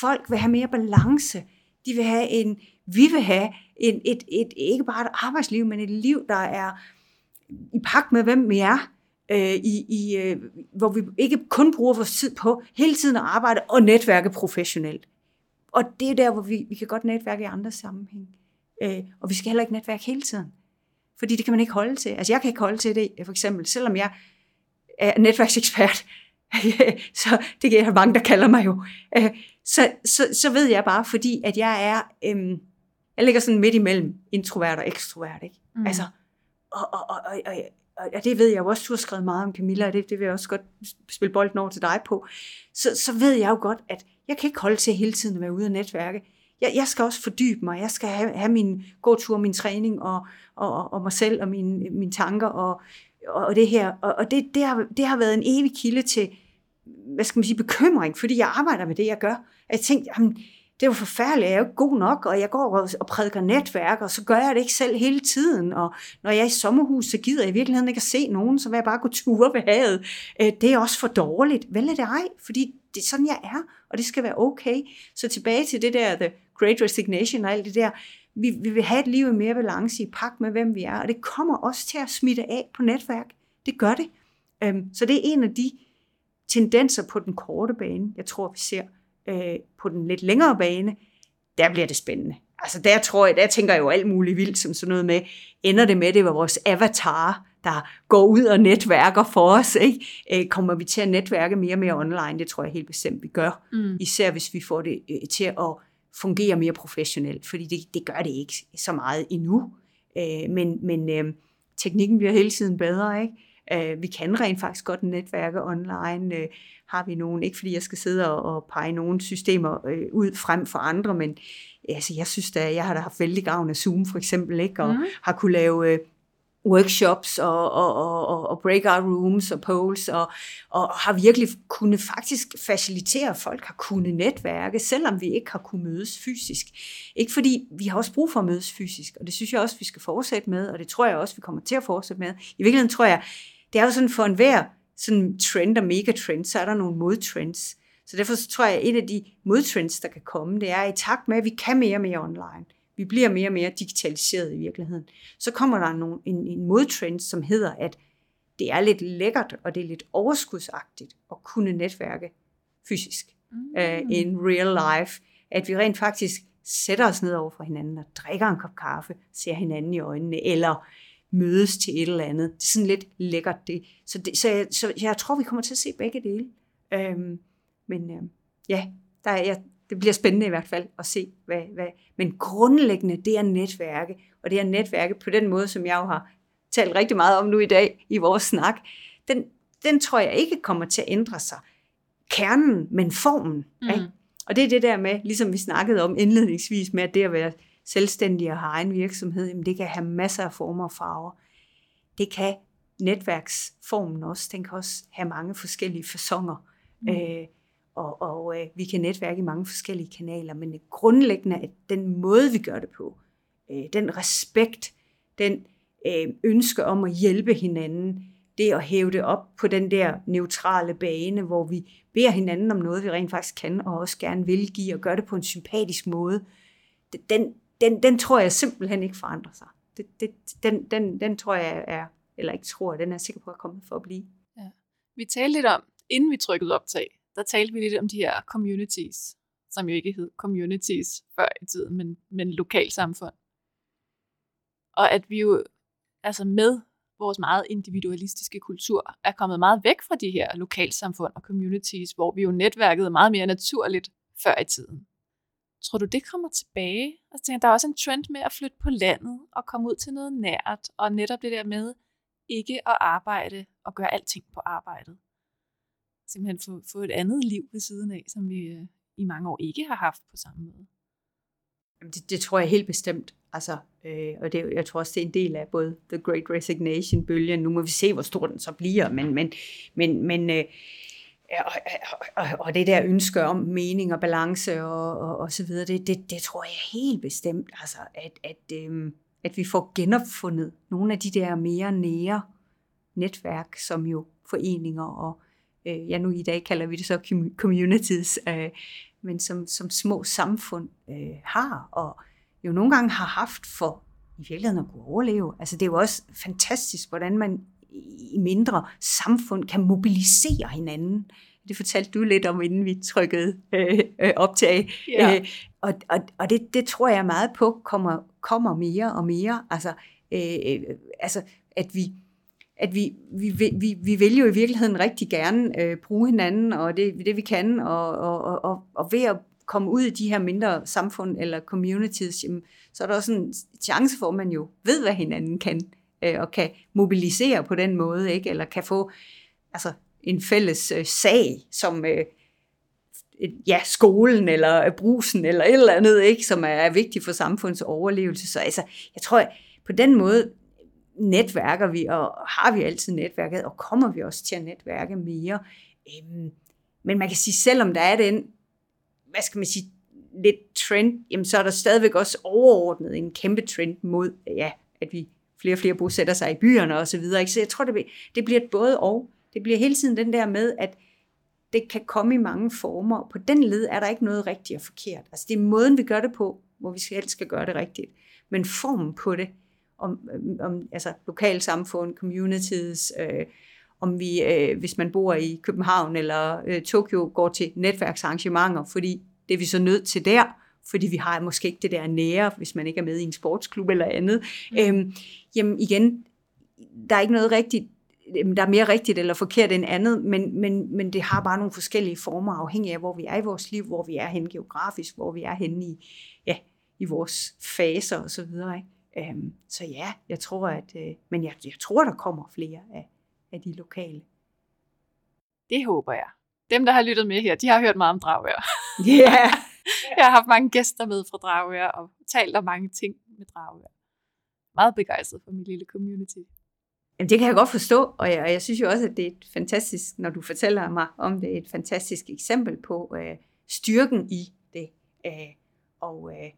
Folk vil have mere balance. De vil have en, vi vil have en, et, et, et, ikke bare et arbejdsliv, men et liv, der er i pagt med, hvem vi er øh, i, i, øh, hvor vi ikke kun bruger vores tid på hele tiden at arbejde og netværke professionelt. Og det er der, hvor vi, vi kan godt netværke i andre sammenhæng. Øh, og vi skal heller ikke netværke hele tiden. Fordi det kan man ikke holde til. Altså jeg kan ikke holde til det, for eksempel, selvom jeg er netværksekspert, så det jeg mange, der kalder mig jo. Øh, så, så, så ved jeg bare, fordi at jeg er, øh, jeg ligger sådan midt imellem introvert og ekstrovert. Ikke? Mm. Altså, og, og, og, og, og det ved jeg jo også, du har skrevet meget om Camilla, og det, det vil jeg også godt spille bolden over til dig på, så, så ved jeg jo godt, at jeg kan ikke holde til hele tiden at være ude af netværke. Jeg, jeg skal også fordybe mig, jeg skal have, have min gåtur, min træning, og, og, og mig selv, og mine, mine tanker, og, og det her. Og, og det, det, har, det har været en evig kilde til, hvad skal man sige, bekymring, fordi jeg arbejder med det, jeg gør. Jeg tænkte, jamen, det er jo forfærdeligt, jeg er jo ikke god nok, og jeg går og prædiker netværk, og så gør jeg det ikke selv hele tiden, og når jeg er i sommerhus, så gider jeg i virkeligheden ikke at se nogen, så vil jeg bare gå ture ved havet. Øh, det er også for dårligt. Vel er det ej, fordi det er sådan, jeg er, og det skal være okay. Så tilbage til det der, the great resignation og alt det der, vi, vi vil have et liv i mere balance i pagt med, hvem vi er, og det kommer også til at smitte af på netværk. Det gør det. Øhm, så det er en af de tendenser på den korte bane, jeg tror, vi ser øh, på den lidt længere bane, der bliver det spændende. Altså der tror jeg, der tænker jeg jo alt muligt vildt, som sådan noget med, ender det med, det var vores avatar, der går ud og netværker for os, ikke? Øh, kommer vi til at netværke mere og mere online? Det tror jeg helt bestemt, vi gør. Mm. Især hvis vi får det øh, til at fungere mere professionelt, fordi det, det gør det ikke så meget endnu. Øh, men men øh, teknikken bliver hele tiden bedre, ikke? Øh, vi kan rent faktisk godt netværke online. Øh, har vi nogen, ikke fordi jeg skal sidde og, pege nogle systemer øh, ud frem for andre, men altså, jeg synes da, jeg har da haft vældig gavn af Zoom for eksempel, ikke? og mm. har kunne lave øh, workshops og, og, og, og breakout rooms og polls, og, og har virkelig kunnet faktisk facilitere, at folk har kunnet netværke, selvom vi ikke har kunnet mødes fysisk. Ikke fordi vi har også brug for at mødes fysisk, og det synes jeg også, vi skal fortsætte med, og det tror jeg også, vi kommer til at fortsætte med. I virkeligheden tror jeg, det er jo sådan for enhver sådan trend og megatrend, så er der nogle modtrends. Så derfor så tror jeg, at et af de modtrends, der kan komme, det er i takt med, at vi kan mere og mere online. Vi bliver mere og mere digitaliseret i virkeligheden. Så kommer der nogle, en, en modtrend, som hedder, at det er lidt lækkert, og det er lidt overskudsagtigt at kunne netværke fysisk. Mm. Uh, in real life. At vi rent faktisk sætter os ned over for hinanden og drikker en kop kaffe, ser hinanden i øjnene, eller mødes til et eller andet. Det er sådan lidt lækkert det. Så, det, så, jeg, så jeg tror, vi kommer til at se begge dele. Øhm, men øhm, ja, der er, ja, det bliver spændende i hvert fald at se, hvad, hvad. Men grundlæggende, det er netværke, og det er netværke på den måde, som jeg jo har talt rigtig meget om nu i dag i vores snak. Den, den tror jeg ikke kommer til at ændre sig. Kernen, men formen. Mm. Ikke? Og det er det der med, ligesom vi snakkede om indledningsvis, med at det at være selvstændig og har egen virksomhed, jamen det kan have masser af former og farver. Det kan netværksformen også. Den kan også have mange forskellige fasonger. Mm. Øh, og og øh, vi kan netværke i mange forskellige kanaler, men det grundlæggende er den måde, vi gør det på, øh, den respekt, den øh, ønske om at hjælpe hinanden, det at hæve det op på den der neutrale bane, hvor vi beder hinanden om noget, vi rent faktisk kan, og også gerne vil give, og gøre det på en sympatisk måde, den, den, den tror jeg simpelthen ikke forandrer sig. Det, det, den, den, den tror jeg er, eller ikke tror, den er sikker på at komme for at blive. Ja. Vi talte lidt om, inden vi trykkede optag, der talte vi lidt om de her communities, som jo ikke hed communities før i tiden, men, men lokalsamfund. Og at vi jo, altså med vores meget individualistiske kultur er kommet meget væk fra de her lokalsamfund og communities, hvor vi jo netværkede meget mere naturligt før i tiden. Tror du, det kommer tilbage? Altså, tænker, der er også en trend med at flytte på landet og komme ud til noget nært, og netop det der med ikke at arbejde og gøre alting på arbejdet. Simpelthen få, få et andet liv ved siden af, som vi øh, i mange år ikke har haft på samme måde. Det, det tror jeg helt bestemt. Altså, øh, og det, jeg tror også, det er en del af både The Great Resignation-bølgen. Nu må vi se, hvor stor den så bliver, men, men, men, men øh, og, og, og det der ønske om mening og balance og, og, og så videre, det, det, det tror jeg helt bestemt, altså, at, at, øhm, at vi får genopfundet nogle af de der mere nære netværk, som jo foreninger og, øh, ja nu i dag kalder vi det så communities, øh, men som, som små samfund øh, har, og jo nogle gange har haft for i virkeligheden at kunne overleve. Altså det er jo også fantastisk, hvordan man i mindre samfund kan mobilisere hinanden. Det fortalte du lidt om, inden vi trykkede øh, øh, optag. Ja. Øh, og og, og det, det tror jeg meget på kommer, kommer mere og mere. Altså, øh, øh altså at vi at vi, vi, vi, vi vil jo i virkeligheden rigtig gerne øh, bruge hinanden, og det, det vi kan, og, og, og, og ved at komme ud i de her mindre samfund eller communities, jamen, så er der også en chance for, at man jo ved, hvad hinanden kan, øh, og kan mobilisere på den måde, ikke? eller kan få altså, en fælles øh, sag, som øh, ja, skolen eller øh, brusen eller et eller andet, ikke? som er, er vigtigt for samfundets overlevelse. Så altså, jeg tror, på den måde netværker vi, og har vi altid netværket, og kommer vi også til at netværke mere. Øhm, men man kan sige, selvom der er den, hvad skal man sige, lidt trend, jamen så er der stadigvæk også overordnet en kæmpe trend mod, ja, at vi flere og flere bosætter sig i byerne og så videre. Ikke? Så jeg tror, det, det bliver et både og. Det bliver hele tiden den der med, at det kan komme i mange former. På den led er der ikke noget rigtigt og forkert. Altså det er måden, vi gør det på, hvor vi helst skal gøre det rigtigt. Men formen på det, om, om altså lokalsamfund, communities, øh, om vi, øh, hvis man bor i København eller øh, Tokyo, går til netværksarrangementer, fordi det er vi så nødt til der, fordi vi har måske ikke det der nære, hvis man ikke er med i en sportsklub eller andet. Mm. Øhm, jamen igen, der er ikke noget rigtigt, der er mere rigtigt eller forkert end andet, men, men, men det har bare nogle forskellige former, afhængig af, hvor vi er i vores liv, hvor vi er hen geografisk, hvor vi er henne i, ja, i vores faser osv. Ikke? Øhm, så ja, jeg tror, at, øh, men jeg, jeg tror, der kommer flere af, af de lokale. Det håber jeg. Dem, der har lyttet med her, de har hørt meget om Dragør. Ja. Yeah. jeg har haft mange gæster med fra Dragør og talt om mange ting med Dragør. Meget begejstret for mit lille community. Jamen, det kan jeg godt forstå, og jeg, og jeg synes jo også, at det er et fantastisk, når du fortæller mig om det, et fantastisk eksempel på øh, styrken i det. Øh, og, øh,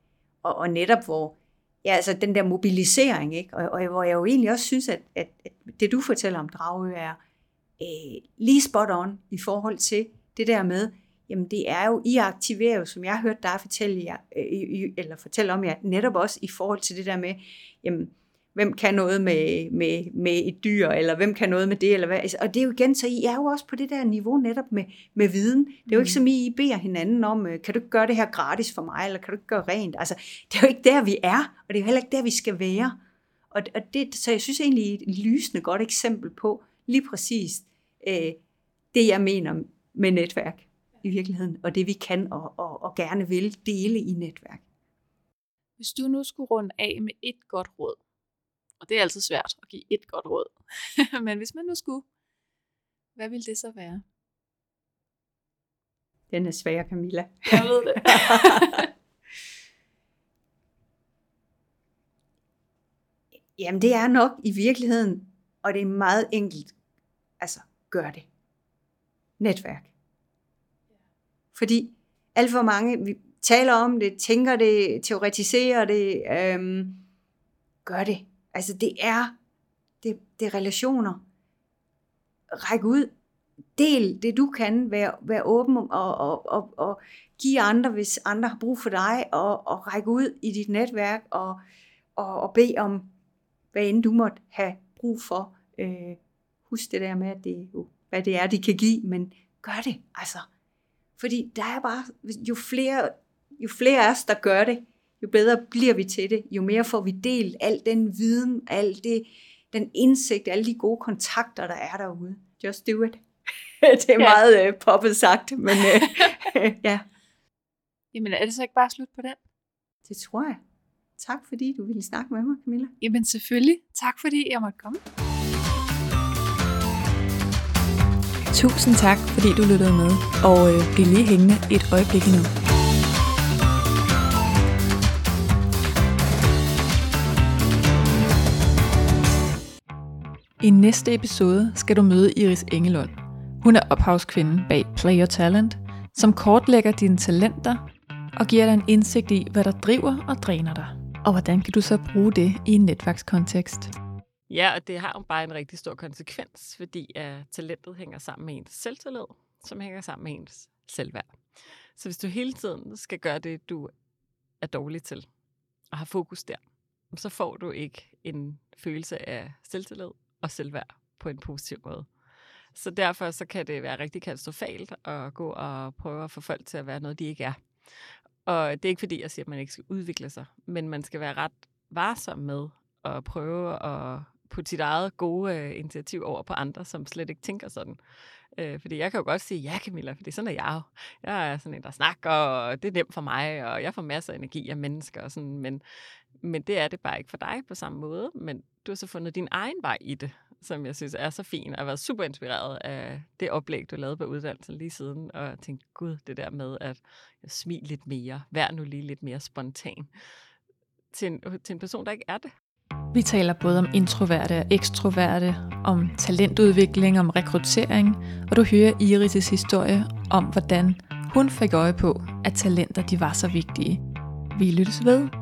og, og netop hvor ja, altså den der mobilisering, ikke? Og, og hvor jeg jo egentlig også synes, at, at, at det du fortæller om Dragø er øh, lige spot on i forhold til det der med, jamen det er jo, I aktiverer jo, som jeg har hørt dig fortælle, jer, øh, eller fortælle om jer, netop også i forhold til det der med, jamen hvem kan noget med, med, med et dyr, eller hvem kan noget med det, eller hvad. Altså, og det er jo igen, så I er jo også på det der niveau netop med, med viden. Det er jo ikke mm. som I, I beder hinanden om, øh, kan du ikke gøre det her gratis for mig, eller kan du ikke gøre rent. Altså, det er jo ikke der, vi er, og det er jo heller ikke der, vi skal være. Og, og det, så jeg synes egentlig et lysende godt eksempel på lige præcis øh, det, jeg mener med netværk i virkeligheden, og det vi kan og, og, og gerne vil dele i netværk. Hvis du nu skulle runde af med et godt råd, og det er altid svært at give et godt råd. Men hvis man nu skulle, hvad ville det så være? Den er svær, Camilla. Jeg ved det. Jamen det er nok i virkeligheden, og det er meget enkelt, altså gør det. Netværk. Fordi alt for mange, vi taler om det, tænker det, teoretiserer det, øhm, gør det. Altså det er, det, det er relationer. Ræk ud. Del det du kan. Vær, vær åben og, og, og, og give andre, hvis andre har brug for dig. Og, og ræk ud i dit netværk og, og, og bed om, hvad end du måtte have brug for. Øh, husk det der med, at det hvad det er, de kan give, men gør det. Altså, fordi der er bare, jo flere, jo flere af os, der gør det, jo bedre bliver vi til det, jo mere får vi delt al den viden, al det, den indsigt, alle de gode kontakter, der er derude. Just do it. det er ja. meget øh, poppet sagt, men øh, ja. Jamen er det så ikke bare slut på den? Det tror jeg. Tak fordi du ville snakke med mig, Camilla. Jamen selvfølgelig. Tak fordi jeg måtte komme. Tusind tak, fordi du lyttede med, og øh, bliv lige hængende et øjeblik nu. I næste episode skal du møde Iris Engelund. Hun er ophavskvinden bag Play Your Talent, som kortlægger dine talenter og giver dig en indsigt i, hvad der driver og dræner dig. Og hvordan kan du så bruge det i en netværkskontekst? Ja, og det har jo bare en rigtig stor konsekvens, fordi at talentet hænger sammen med ens selvtillid, som hænger sammen med ens selvværd. Så hvis du hele tiden skal gøre det, du er dårlig til, og har fokus der, så får du ikke en følelse af selvtillid og selvværd på en positiv måde. Så derfor så kan det være rigtig katastrofalt at gå og prøve at få folk til at være noget, de ikke er. Og det er ikke fordi, jeg siger, at man ikke skal udvikle sig, men man skal være ret varsom med at prøve at putte sit eget gode øh, initiativ over på andre, som slet ikke tænker sådan. Øh, fordi jeg kan jo godt sige, ja Camilla, for det er sådan, at jeg jo. Jeg er sådan en, der snakker, og det er nemt for mig, og jeg får masser af energi af mennesker, og sådan, men, men det er det bare ikke for dig på samme måde. Men du har så fundet din egen vej i det, som jeg synes er så fin, og har været super inspireret af det oplæg, du lavede på uddannelsen lige siden, og jeg tænkte, gud, det der med at smile lidt mere, vær nu lige lidt mere spontan, til en, til en person, der ikke er det. Vi taler både om introverte og ekstroverte, om talentudvikling, om rekruttering, og du hører Iris' historie om, hvordan hun fik øje på, at talenter de var så vigtige. Vi lyttes ved.